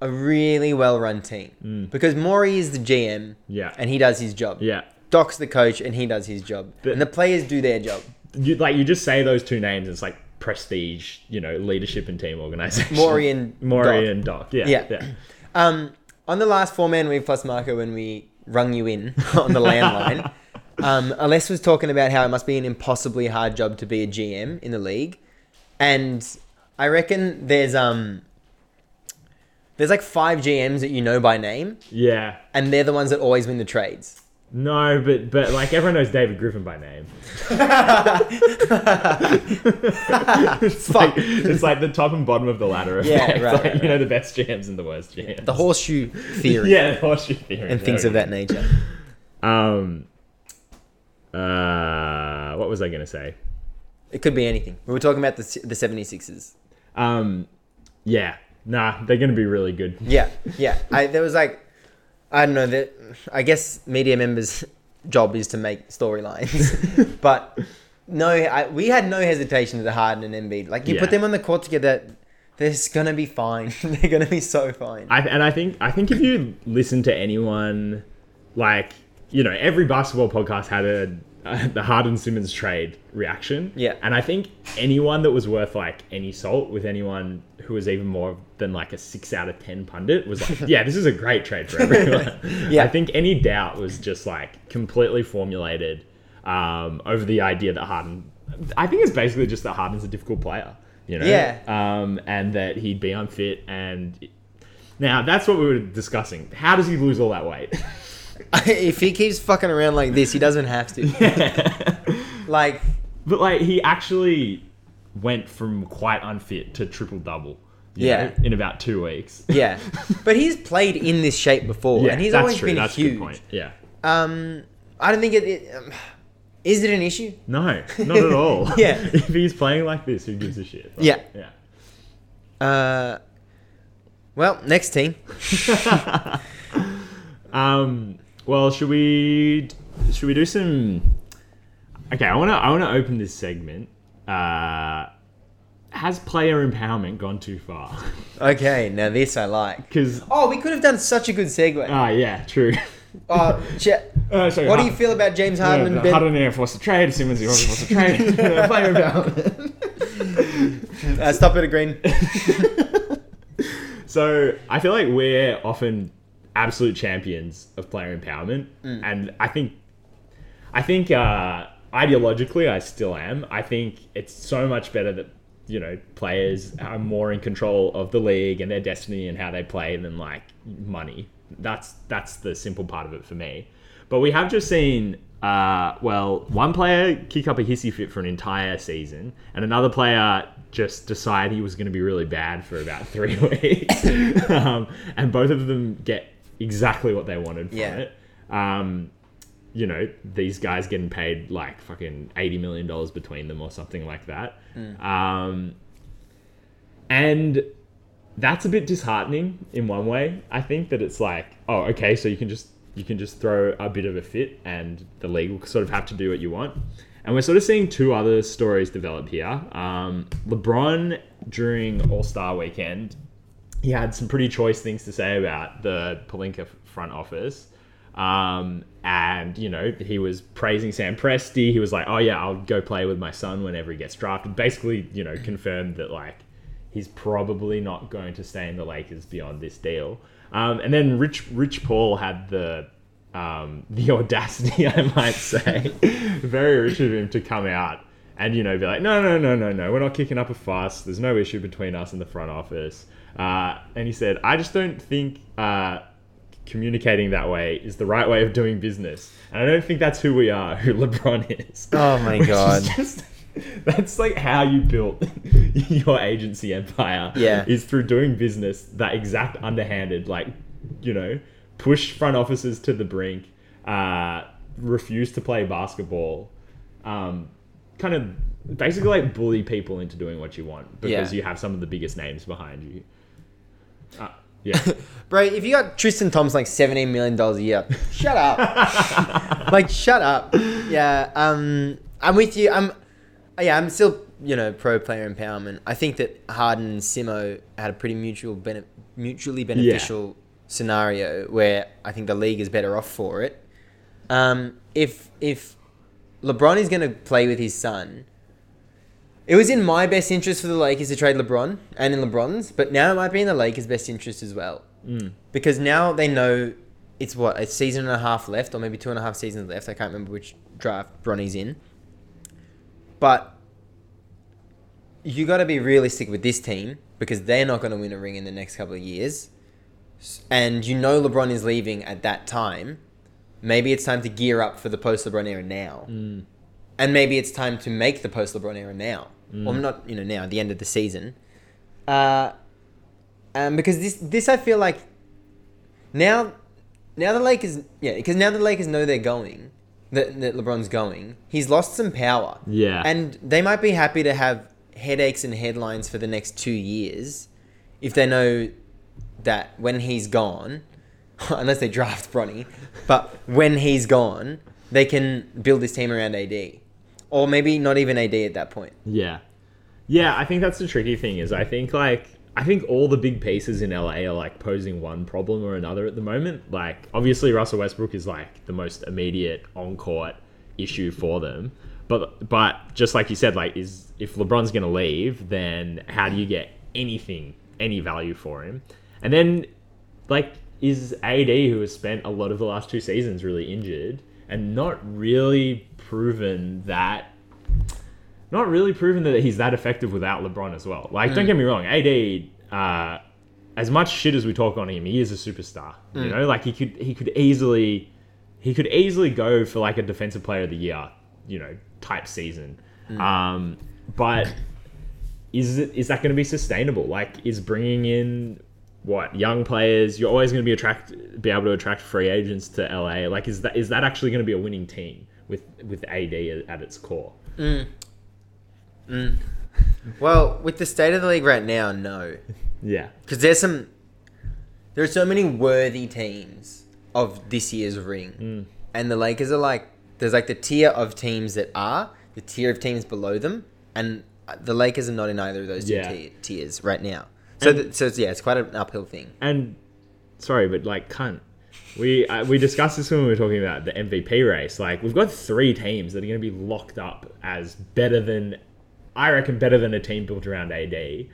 a really well run team because Morey is the GM, Yeah. and he does his job. Yeah. Doc's the coach, and he does his job, But- and the players do their job. You, like you just say those two names, it's like prestige, you know, leadership and team organization. Morey and Morey Doc. and Doc. Yeah. Yeah. Yeah. Um, on the last four man week plus marker when we rung you in on the landline, um, Aless was talking about how it must be an impossibly hard job to be a GM in the league, and I reckon there's um there's like five GMs that you know by name, Yeah. and they're the ones that always win the trades. No, but but like everyone knows David Griffin by name. it's like it's like the top and bottom of the ladder. Yeah, right, Like, right, You know the best GMs and the worst GMs. The horseshoe theory yeah, the horseshoe theory and things of that nature. Um. Uh, what was I gonna say? It could be anything. We were talking about the the 76ers. Um, yeah, nah, they're gonna be really good. Yeah, yeah. I there was like, I don't know that. I guess media members' job is to make storylines, but no, I, we had no hesitation to Harden and Embiid. Like you Yeah. put them on the court together, they're gonna be fine. they're gonna be so fine. I, and I think I think if you listen to anyone, like you know, every basketball podcast had a uh, the Harden Simmons trade reaction. Yeah. and I think anyone that was worth like any salt with anyone who was even more than like a six out of ten pundit was like, yeah, this is a great trade for everyone. Yeah. I think any doubt was just like completely formulated um, over the idea that Harden. I think it's basically just that Harden's a difficult player. You know. Yeah. Um, and that he'd be unfit and now that's what we were discussing. How does he lose all that weight? if he keeps fucking around like this, he doesn't have to. like, but like he actually went from quite unfit to triple double. Yeah. in about two weeks. yeah, but he's played in this shape before, and he's always true. been that's a huge. good point. Yeah. Um, I don't think it. it um, is it an issue? No, not at all. Yeah. if he's playing like this, who gives a shit? Like, Yeah. Yeah. Uh, well, next team. Um. Well, should we should we do some? Okay, I want to I want to open this segment. Uh, has player empowerment gone too far? Okay, now this I like. Because Oh, we could have done such a good segue. ah, yeah, true. Oh, Uh, sorry, what do you feel about James Harden and Ben? Harden Air Force to trade. Simmons Air Force to trade. player empowerment. Uh, stop it, green. So I feel like we're often absolute champions of player empowerment, Mm. and I think, I think uh, ideologically, I still am. I think it's so much better that you know players are more in control of the league and their destiny and how they play than like money. That's that's the simple part of it for me. But we have just seen, uh, well, one player kick up a hissy fit for an entire season, and another player just decide he was going to be really bad for about three weeks, um, and both of them get exactly what they wanted from Yeah. it. Um, you know, these guys getting paid like fucking eighty million dollars between them or something like that. Um, and that's a bit disheartening in one way. I think that it's like, oh, okay, so you can just you can just throw a bit of a fit, and the league will sort of have to do what you want. And we're sort of seeing two other stories develop here. Um, LeBron during All Star Weekend, he had some pretty choice things to say about the Pelinka front office. Um, and you know he was praising Sam Presti. He was like, "Oh yeah, I'll go play with my son whenever he gets drafted." Basically, you know, confirmed that like he's probably not going to stay in the Lakers beyond this deal. Um, and then Rich Rich Paul had the um, the audacity, I might say, very rich of him to come out and you know be like, no, no, no, no, no, we're not kicking up a fuss. There's no issue between us and the front office. Uh, and he said, I just don't think uh, communicating that way is the right way of doing business, and I don't think that's who we are, who LeBron is. Oh my Which God. just- that's like how you built your agency empire. Yeah. Is through doing business that exact underhanded, like, you know, push front offices to the brink, uh, refuse to play basketball, um, kind of basically like bully people into doing what you want because Yeah. you have some of the biggest names behind you. Uh, yeah. Bro, if you got Tristan Thompson like seventeen million dollars a year, shut up. like shut up. Yeah, um I'm with you. I'm yeah, I'm still, you know, pro player empowerment. I think that Harden and Simo had a pretty mutual bene- mutually beneficial scenario where I think the league is better off for it. Um if if LeBron is going to play with his son, it was in my best interest for the Lakers to trade LeBron and in LeBron's, but now it might be in the Lakers' best interest as well. Mm. Because now they know it's what, a season and a half left, or maybe two and a half seasons left. I can't remember which draft Bronny's in. But you got to be realistic with this team because they're not going to win a ring in the next couple of years. And you know LeBron is leaving at that time. Maybe it's time to gear up for the post LeBron era now mm. and maybe it's time to make the post LeBron era now. Well, not you know now at the end of the season, uh, um, because this this I feel like now now the Lakers yeah because now the Lakers know they're going that, that LeBron's going. He's lost some power. Yeah. and they might be happy to have headaches and headlines for the next two years if they know that when he's gone, unless they draft Bronny, but when he's gone, they can build this team around AD. Or maybe not even AD at that point. Yeah. Yeah, I think that's the tricky thing is I think like I think all the big pieces in LA are like posing one problem or another at the moment. Like obviously Russell Westbrook is like the most immediate on court issue for them. But but just like you said, like is if LeBron's gonna leave, then how do you get anything, any value for him? And then like is AD who has spent a lot of the last two seasons really injured and not really proven that not really proven that he's that effective without LeBron as well. Like, don't get me wrong, AD, uh, as much shit as we talk on him, he is a superstar. You know, like he could he could easily he could easily go for like a defensive player of the year, you know, type season. Um, but is it is that going to be sustainable? Like, is bringing in what young players? You're always going to be attract be able to attract free agents to LA. Like, is that is that actually going to be a winning team with with AD at, at its core? Mm. Mm. Well, with the state of the league right now, no. Yeah. Because there's some. There are so many worthy teams of this year's ring. Mm. And the Lakers are like. There's like the tier of teams that are, the tier of teams below them. And the Lakers are not in either of those two Yeah. tiers right now. So, And- th- so it's, yeah, it's quite an uphill thing. And sorry, but like, cunt. We uh, we discussed this when we were talking about the MVP race. Like, we've got three teams that are going to be locked up as better than, I reckon, better than a team built around AD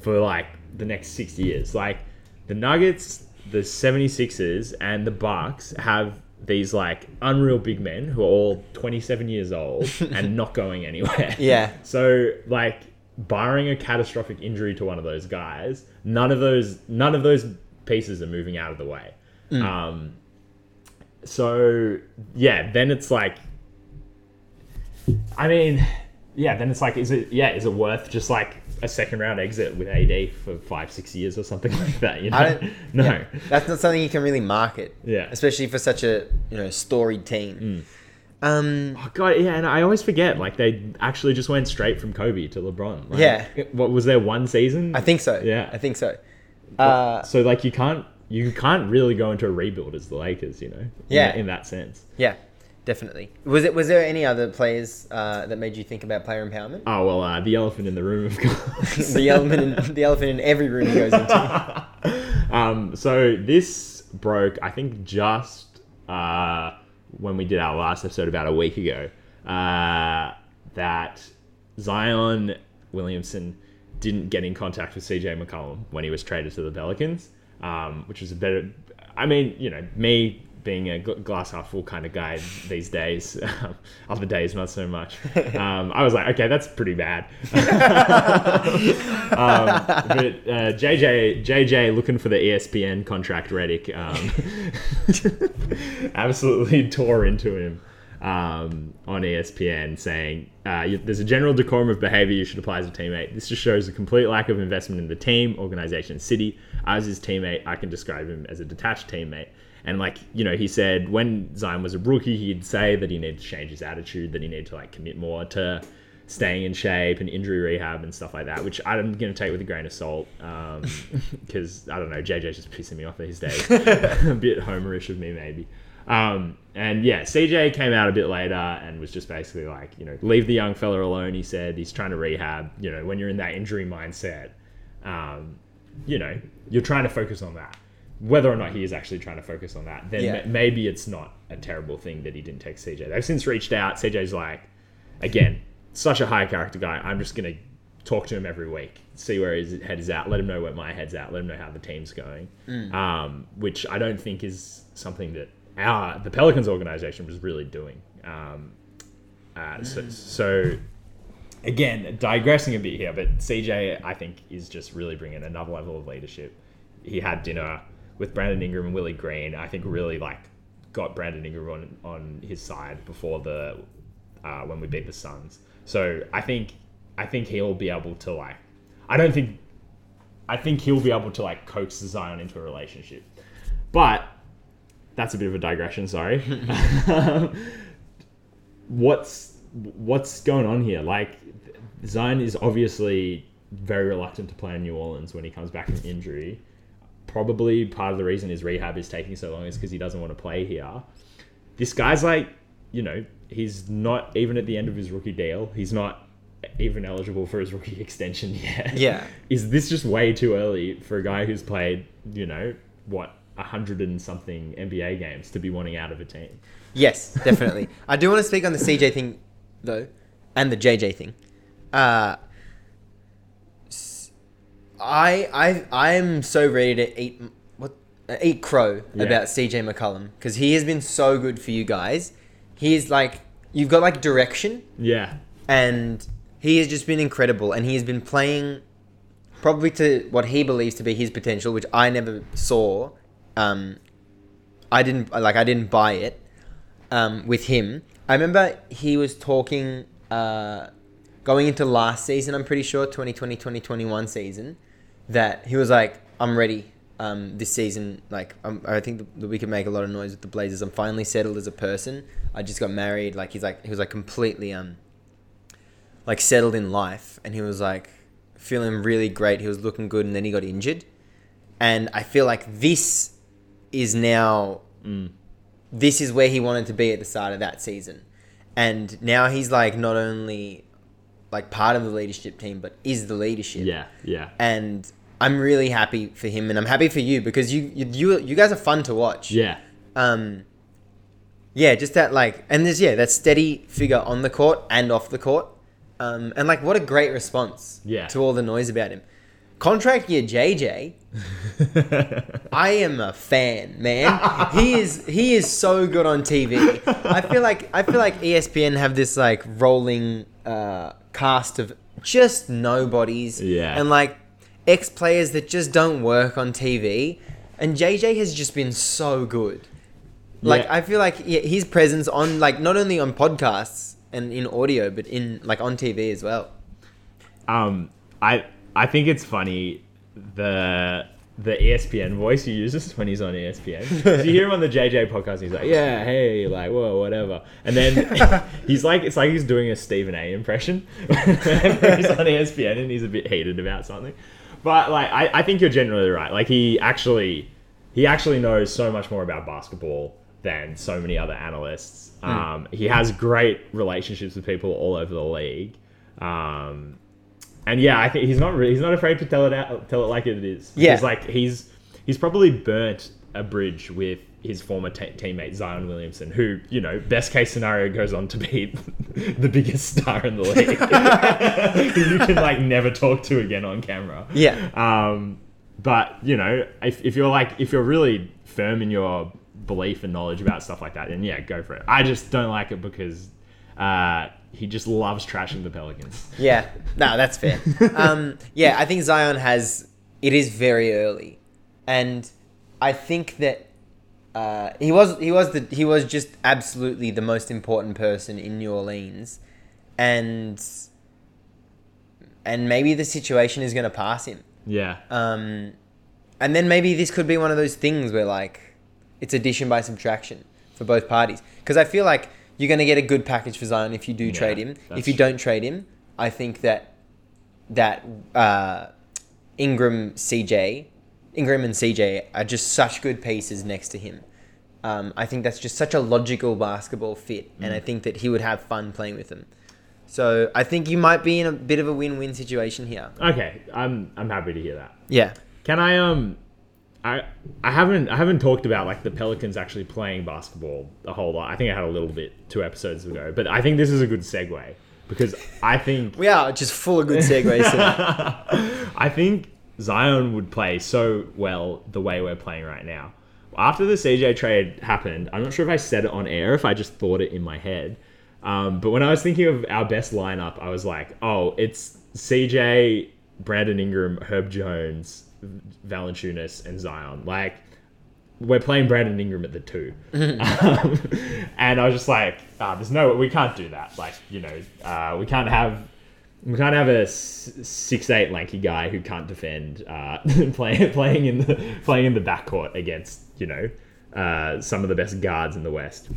for like the next six years. Like, the Nuggets, the 76ers, and the Bucks have these like unreal big men who are all 27 years old and not going anywhere. Yeah. So like barring a catastrophic injury to one of those guys, none of those none of those pieces are moving out of the way. Um so yeah, then it's like I mean, yeah, then it's like is it yeah, is it worth just like a second round exit with AD for 5 6 years or something like that, you know? No. yeah, that's not something you can really market. Yeah. Especially for such a you know storied team. Um. Oh, God, yeah, and I always forget. Like they actually just went straight from Kobe to LeBron. Like, Yeah. What was there one season? I think so. Yeah. I think so. Uh, so. Like you can't you can't really go into a rebuild as the Lakers. You know. in Yeah. that- In that sense. yeah, definitely. Was it? Was there any other players uh, that made you think about player empowerment? Oh well, uh, the elephant in the room, of course. the elephant, in, the elephant in every room he goes into. um, so this broke, I think, just uh, when we did our last episode about a week ago, uh, that Zion Williamson didn't get in contact with CJ McCollum when he was traded to the Pelicans, um, which was a better. I mean, you know, me being a glass half full kind of guy these days, other days not so much. Um, I was like, okay, that's pretty bad. um, but uh, JJ JJ looking for the ESPN contract Redick um, absolutely tore into him um, on ESPN saying uh, there's a general decorum of behavior you should apply as a teammate. This just shows a complete lack of investment in the team, organization, city. As his teammate, I can describe him as a detached teammate. And like you know, he said when Zion was a rookie, he'd say that he needed to change his attitude, that he needed to like commit more to staying in shape and injury rehab and stuff like that, which I'm going to take with a grain of salt because I don't know, JJ's just pissing me off these days. a bit homerish of me, maybe. Um, and yeah, CJ came out a bit later and was just basically like, you know, leave the young fella alone. He said he's trying to rehab. You know, when you're in that injury mindset, um, you know, you're trying to focus on that. Whether or not he is actually trying to focus on that, then Yeah. ma- maybe it's not a terrible thing that he didn't text CJ. They've since reached out. CJ's like, again, such a high character guy. I'm just gonna talk to him every week, see where his head is at, let him know where my head's at, let him know how the team's going. Um, which I don't think is something that our the Pelicans organization was really doing. Um, uh, so, so again, digressing a bit here, but CJ I think is just really bringing another level of leadership. He had dinner with Brandon Ingram and Willie Green. I think really like got Brandon Ingram on on his side before the uh, when we beat the Suns. So I think I think he'll be able to like I don't think I think he'll be able to like coax Zion into a relationship. But that's a bit of a digression, sorry. what's what's going on here? Like Zion is obviously very reluctant to play in New Orleans when he comes back from injury. Probably part of the reason his rehab is taking so long is because he doesn't want to play here. This guy's like, you know, he's not even at the end of his rookie deal. He's not even eligible for his rookie extension yet. Yeah. Is this just way too early for a guy who's played, you know, what, a hundred and something NBA games to be wanting out of a team? Yes, definitely. I do want to speak on the CJ thing, though, and the JJ thing. Uh, I I I am so ready to eat what uh, eat crow Yeah. about CJ McCollum because he has been so good for you guys. He is like you've got like direction, Yeah. and he has just been incredible. And he has been playing probably to what he believes to be his potential, which I never saw. Um, I didn't like. I didn't buy it um, with him. I remember he was talking uh, going into last season. I'm pretty sure 2020 2021 season that he was like, "I'm ready." Um, this season, like um, I think that- that we can make a lot of noise with the Blazers. I'm finally settled as a person. I just got married. Like he's like he was like completely um like settled in life, and he was like feeling really great. He was looking good, and then he got injured, and I feel like this is now this is where he wanted to be at the start of that season. And now he's like not only like part of the leadership team, but is the leadership. Yeah. Yeah. And I'm really happy for him, and I'm happy for you because you you you, you guys are fun to watch. Yeah. Um. Yeah, just that like, and there's yeah that steady figure on the court and off the court. Um, and like, what a great response. Yeah. To all the noise about him. contract year JJ. I am a fan, man. He is he is so good on TV. I feel like I feel like ESPN have this like rolling uh, cast of just nobodies. Yeah. And like ex players that just don't work on TV. And JJ has just been so good. Like Yeah. I feel like yeah, his presence on like not only on podcasts and in audio, but in like on TV as well. Um, I I think it's funny the the ESPN voice he uses when he's on ESPN. so you hear him on the JJ podcast, he's like, "Yeah, hey, like, whoa, whatever," and then he's like, it's like he's doing a Stephen A. impression. He's on ESPN and he's a bit heated about something. But like, I, I think you're generally right. Like, he actually he actually knows so much more about basketball than so many other analysts. Um, he has great relationships with people all over the league. Um, and yeah, I think he's not re- he's not afraid to tell it out, tell it like it is. Yeah. Because, like he's he's probably burnt a bridge with his former te- teammate Zion Williamson, who you know, best case scenario goes on to be the biggest star in the league, who you can like never talk to again on camera. Yeah. Um, but you know, if, if you're like if you're really firm in your belief and knowledge about stuff like that, then yeah, go for it. I just don't like it because uh, he just loves trashing the Pelicans. Yeah, no, that's fair. um, yeah, I think Zion has. It is very early, and I think that uh, he was he was the he was just absolutely the most important person in New Orleans, and and maybe the situation is going to pass him. Yeah. Um, and then maybe this could be one of those things where like it's addition by subtraction for both parties. Because I feel like you're going to get a good package for Zion if you do yeah, trade him. If you don't trade him, I think that that uh, Ingram, CJ, Ingram and CJ are just such good pieces next to him. Um, I think that's just such a logical basketball fit, and Mm. I think that he would have fun playing with them. So I think you might be in a bit of a win-win situation here. Okay, I'm I'm happy to hear that. Yeah. Can I um I I haven't I haven't talked about like the Pelicans actually playing basketball a whole lot. I think I had a little bit two episodes ago, but I think this is a good segue because I think We are just full of good segues. I think Zion would play so well the way we're playing right now. After the CJ trade happened, I'm not sure if I said it on air, if I just thought it in my head. Um, but when I was thinking of our best lineup, I was like, oh, it's CJ, Brandon Ingram, Herb Jones, Valanciunas, and Zion. Like, we're playing Brandon Ingram at the two. um, and I was just like, ah, there's no, we can't do that. Like, you know, uh, we can't have, we can't have a six eight lanky guy who can't defend uh, playing playing in the playing in the backcourt against you know uh, some of the best guards in the West.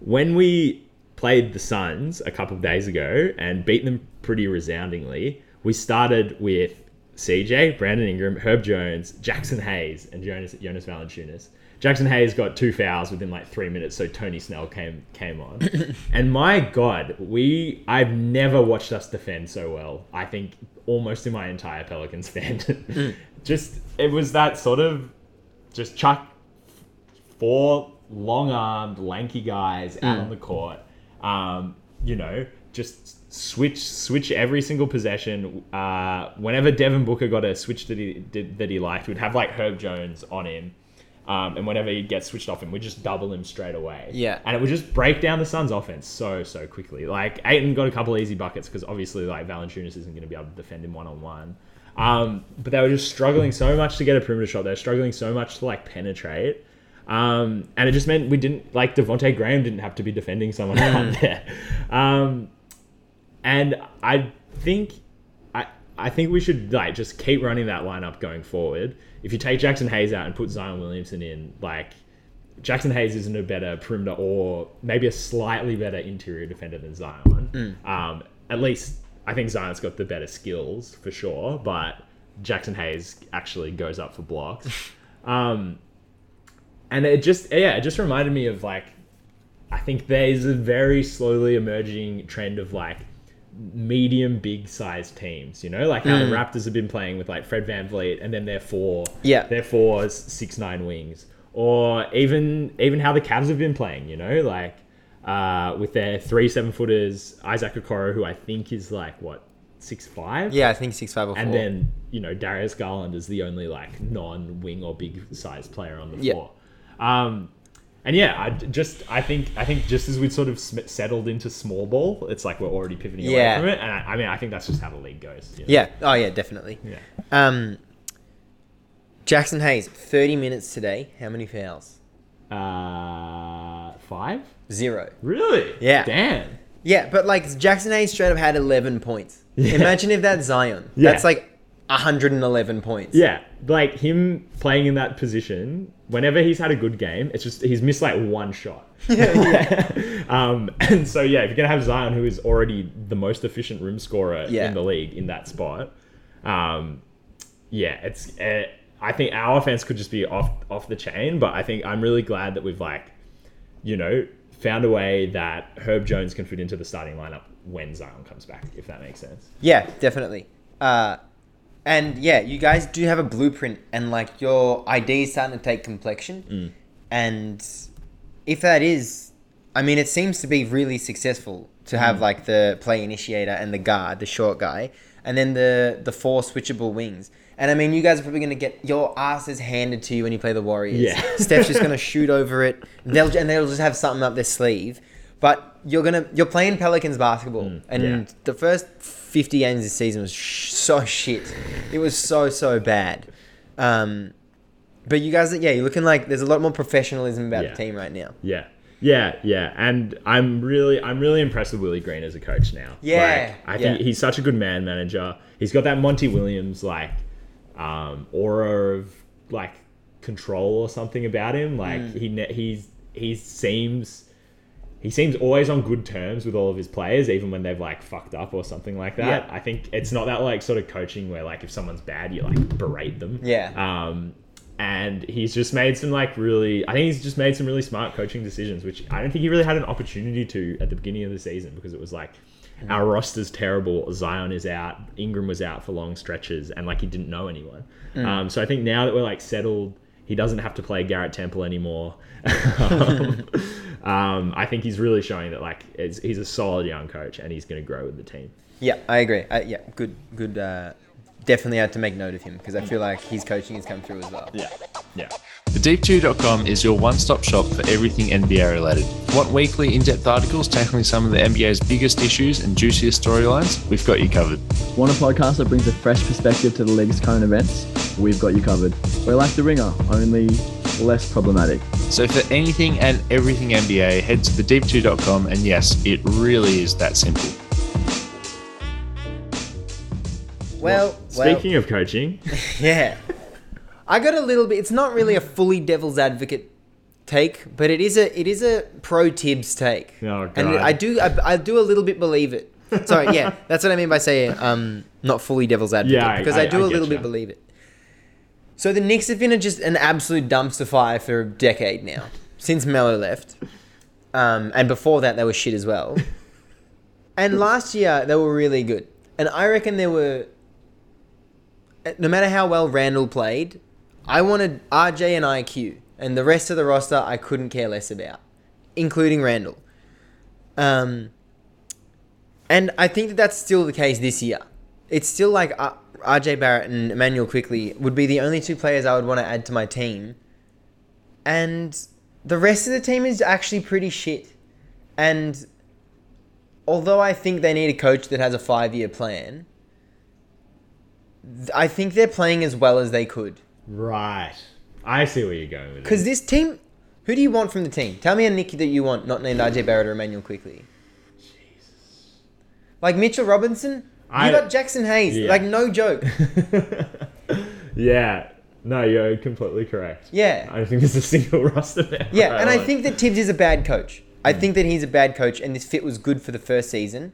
When we played the Suns a couple of days ago and beat them pretty resoundingly, we started with CJ, Brandon Ingram, Herb Jones, Jaxson Hayes, and Jonas, Jonas Valanciunas. Jaxson Hayes got two fouls within like three minutes, so Tony Snell came came on. and my God, we I've never watched us defend so well. I think almost in my entire Pelicans fan. just it was that sort of just chuck four long armed, lanky guys out on the court. Um, you know, just switch switch every single possession. Uh, whenever Devin Booker got a switch that he did, that he liked, we'd have like Herb Jones on him. Um, and whenever he gets switched off him, we'd just double him straight away. Yeah. And it would just break down the Suns' offense so, so quickly. Like, Ayton got a couple easy buckets because obviously, like, Valanciunas isn't going to be able to defend him one on one. Um, but they were just struggling so much to get a perimeter shot. They were struggling so much to, like, penetrate. Um, and it just meant we didn't, like, Devonte Graham didn't have to be defending someone out there. Um, and I think I I think we should like just keep running that lineup going forward. If you take Jaxson Hayes out and put Zion Williamson in, like Jaxson Hayes isn't a better perimeter or maybe a slightly better interior defender than Zion. Um, at least I think Zion's got the better skills for sure, but Jaxson Hayes actually goes up for blocks. um, and it just yeah, it just reminded me of like I think there's a very slowly emerging trend of like medium big sized teams, you know, like how the Raptors have been playing with like Fred VanVleet and then their four Yeah. their four six nine wings. Or even even how the Cavs have been playing, you know, like uh, with their three seven footers, Isaac Okoro, who I think is like what six five. Yeah, I think six five or four. And then you know Darius Garland is the only like non-wing or big size player on the Yeah. floor. Um, and yeah, I just I think I think just as we'd sort of sm- settled into small ball, it's like we're already pivoting Yeah. away from it. And I, I mean, I think that's just how the league goes. you know? yeah, oh yeah, definitely. yeah. Um, Jaxson Hayes, thirty minutes today. How many fouls? Uh, five. Zero. Really? Yeah. Damn. Yeah, but like Jaxson Hayes straight up had eleven points. Yeah. Imagine if that's Zion. Yeah. That's like hundred and eleven points. Yeah, like him playing in that position. Whenever he's had a good game, it's just he's missed like one shot. yeah. um, and so yeah, if you're gonna have Zion, who is already the most efficient room scorer Yeah. in the league in that spot, um, yeah, it's. Uh, I think our offense could just be off off the chain, but I think I'm really glad that we've like, you know, found a way that Herb Jones can fit into the starting lineup when Zion comes back, if that makes sense. Yeah, definitely. Uh, and yeah, you guys do have a blueprint, and like your ID is starting to take complexion. Mm. And if that is, I mean, it seems to be really successful to have Mm. like the play initiator and the guard, the short guy, and then the the four switchable wings. And I mean, you guys are probably gonna get your asses handed to you when you play the Warriors. Yeah. Steph's just gonna shoot over it. They'll and they'll just have something up their sleeve. But you're gonna you're playing Pelicans basketball, and Mm, yeah. the first 50 games this season was sh- so shit. It was so so bad. Um, but you guys, yeah, you're looking like there's a lot more professionalism about Yeah. the team right now. Yeah. Yeah, yeah, and I'm really, I'm really impressed with Willie Green as a coach now. Yeah, like, I think yeah. he's such a good man manager. He's got that Monty Williams like um, aura of like control or something about him. Like Mm. he, he's, he seems, he seems always on good terms with all of his players, even when they've like fucked up or something like that. Yeah. I think it's not that like sort of coaching where like if someone's bad, you like berate them. Yeah. Um, and he's just made some like really, I think he's just made some really smart coaching decisions, which I don't think he really had an opportunity to at the beginning of the season because it was like our roster's terrible. Zion is out, Ingram was out for long stretches, and like he didn't know anyone. Um, so I think now that we're like settled, he doesn't have to play Garrett Temple anymore. um, um, I think he's really showing that like it's, he's a solid young coach and he's going to grow with the team. Yeah, I agree. I, yeah, good, good. Uh, definitely had to make note of him because I feel like his coaching has come through as well. Yeah, yeah. TheDeepTwo.com is your one stop shop for everything NBA related. Want weekly in depth articles tackling some of the NBA's biggest issues and juiciest storylines? We've got you covered. Want a podcast that brings a fresh perspective to the league's current events? We've got you covered. We're like The Ringer, only less problematic. So, for anything and everything NBA, head to TheDeep2.com, and yes, it really is that simple. Well, Speaking of coaching, yeah, I got a little bit. It's not really a fully devil's advocate take, but it is a it is a pro Thibs take, Oh, God. and I do I, I do a little bit believe it. Sorry, yeah, that's what I mean by saying um not fully devil's advocate Yeah, I- because I- I, do I a little getcha. bit believe it. So the Knicks have been a, just an absolute dumpster fire for a decade now since Melo left, um, and before that they were shit as well. And last year they were really good, and I reckon there were. No matter how well Randle played, I wanted RJ and IQ, and the rest of the roster I couldn't care less about, including Randle. Um, and I think that that's still the case this year. It's still like uh, RJ Barrett and Immanuel Quickley would be the only two players I would want to add to my team. And the rest of the team is actually pretty shit. And although I think they need a coach that has a five year plan, I think they're playing as well as they could. Right? I see where you're going with it. Because this team, who do you want from the team? Tell me a Nicky that you want, not named RJ Barrett or Immanuel Quickley. Jesus. Like Mitchell Robinson, I- you got Jaxson Hayes. Yeah. Like no joke. yeah, no, you're completely correct. Yeah. I don't think there's a single roster there. Yeah, and I Like- think that Thibs is a bad coach. I think that he's a bad coach, and this fit was good for the first season.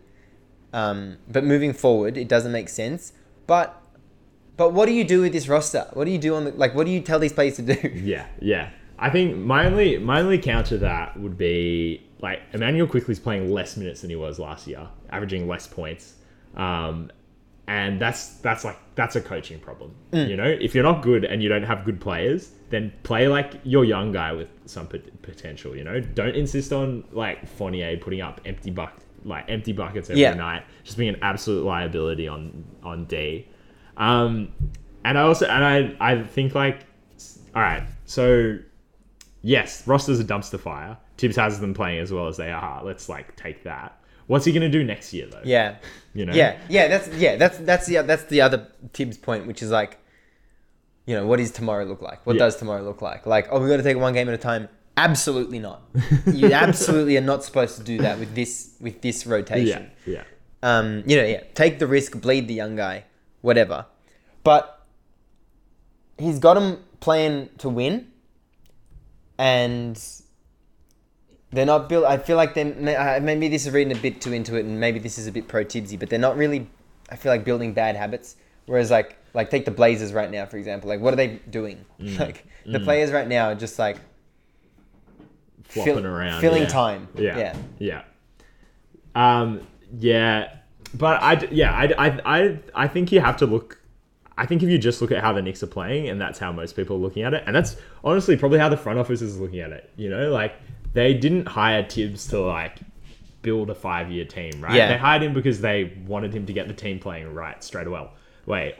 Um, but moving forward, it doesn't make sense. But but what do you do with this roster? What do you do on the like? What do you tell these players to do? Yeah, yeah. I think my only my only counter to that would be like Immanuel Quickley's playing less minutes than he was last year, averaging less points. Um, and that's that's like that's a coaching problem. Mm. You know, if you're not good and you don't have good players, then play like your young guy with some pot- potential. You know, don't insist on like Fournier putting up empty buck like empty buckets every Yeah. night, just being an absolute liability on on D. Um, and I also and I I think like, all right, so yes, roster's a dumpster fire. Thibs has them playing as well as they are. Let's like take that. What's he gonna do next year though? Yeah. you know. Yeah, yeah, that's yeah, that's that's the that's the other Thibs point, which is like, you know, what does tomorrow look like? What Yeah. does tomorrow look like? Like, oh, we got to take one game at a time. Absolutely not. you absolutely are not supposed to do that with this with this rotation. Yeah. rotation. Yeah. Um, you know, yeah, take the risk, bleed the young guy, whatever. But he's got him playing to win, and they're not built. I feel like they may- maybe this is reading a bit too into it, and maybe this is a bit pro Tibbsy, but they're not really. I feel like building bad habits. Whereas like like take the Blazers right now for example. Like what are they doing? Mm. Like the players right now are just like Flopping fill- around. filling yeah. time. Yeah. Yeah. Yeah. Um. Yeah. But I. Yeah. I. I. I. I think you have to look. I think if you just look at how the Knicks are playing, and that's how most people are looking at it, and that's honestly probably how the front office is looking at it. You know, like they didn't hire Thibs to like build a five-year team, right? Yeah. They hired him because they wanted him to get the team playing right straight away. Wait,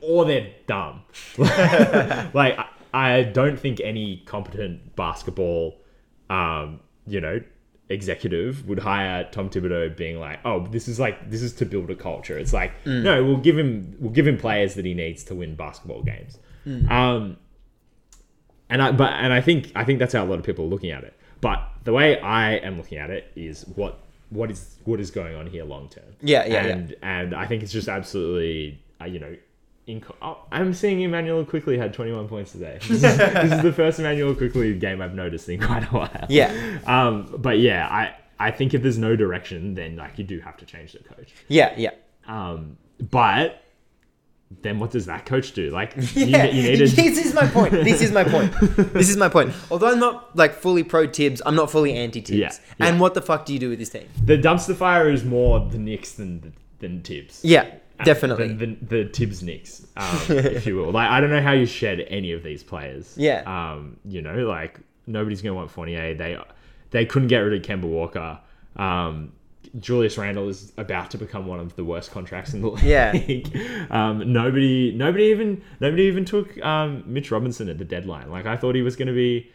or they're dumb. like I, I don't think any competent basketball, um, you know, executive would hire Tom Thibodeau being like, oh, this is like this is to build a culture. It's like no, we'll give him we'll give him players that he needs to win basketball games. Um, and I but and I think I think that's how a lot of people are looking at it. But the way I am looking at it is what what is what is going on here long term. Yeah, yeah, yeah. and and I think it's just absolutely uh, you know. Inco- oh, I'm seeing Immanuel Quickley had 21 points today. This is, this is the first Immanuel Quickley game I've noticed in quite a while. Yeah. Um, but yeah, I I think if there's no direction, then like you do have to change the coach. Yeah, yeah. Um, but then what does that coach do? Like Yeah, you need to this is my point. This is my point. This is my point. Although I'm not like fully pro Thibs, I'm not fully anti Thibs. Yeah, yeah. And what the fuck do you do with this team? the dumpster fire is more the Knicks than than Thibs. Yeah, definitely. than the, the Thibs Knicks, um, if you will. Like I don't know how you shed any of these players. Yeah. Um, you know, like nobody's gonna want Fournier. They they couldn't get rid of Kemba Walker. Um, Julius Randle is about to become one of the worst contracts in the league. Yeah. um, nobody, nobody even, nobody even took um, Mitch Robinson at the deadline. Like I thought he was going to be,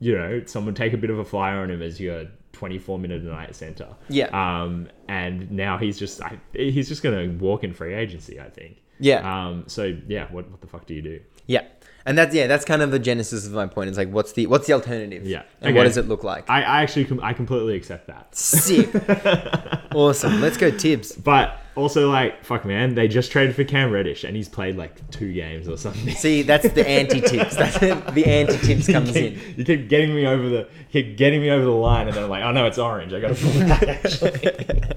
you know, someone take a bit of a flyer on him as your 24 minute a night center. Yeah. Um, and now he's just, I, he's just going to walk in free agency. I think. Yeah. Um. So yeah, what what the fuck do you do? yeah. And that's yeah, that's kind of the genesis of my point. It's like what's the what's the alternative? Yeah. And Okay. what does it look like? I, I actually, com- I completely accept that. Sick. awesome. Let's go Thibs. But also, like, fuck, man, they just traded for Cam Reddish, and he's played like two games or something. See, that's the anti Thibs. That's the anti Thibs comes keep, in. you keep getting me over the, you keep getting me over the line, and then I'm like, oh no, it's orange. I gotta pull it back. Actually,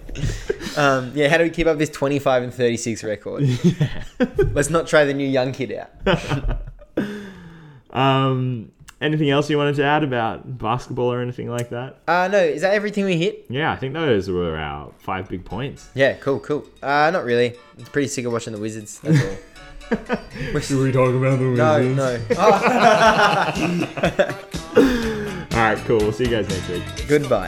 Um, yeah, how do we keep up this 25 and 36 record? Let's not try the new young kid out. Um, anything else you wanted to add about basketball or anything like that? Uh, no, is that everything we hit? Yeah, I think those were our five big points. Yeah, cool, cool. Uh, not really. It's pretty sick of watching the Wizards. That's all. Should we talk about the Wizards? No, no. Oh, All right, cool. We'll see you guys next week. goodbye.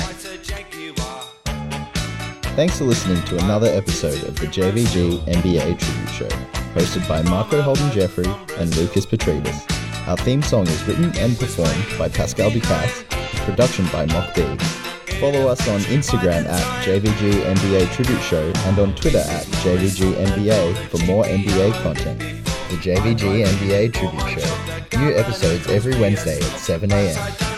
Thanks for listening to another episode of the JVG NBA Tribute Show, hosted by Marco Holden Jeffrey and Lukas Petridis. Our theme song is written and performed by Pascal Ducasse, production by Mock B. Follow us on Instagram at JVG NBA Tribute Show and on Twitter at JVG NBA for more NBA content. The JVG NBA Tribute Show. New episodes every Wednesday at 7 a.m.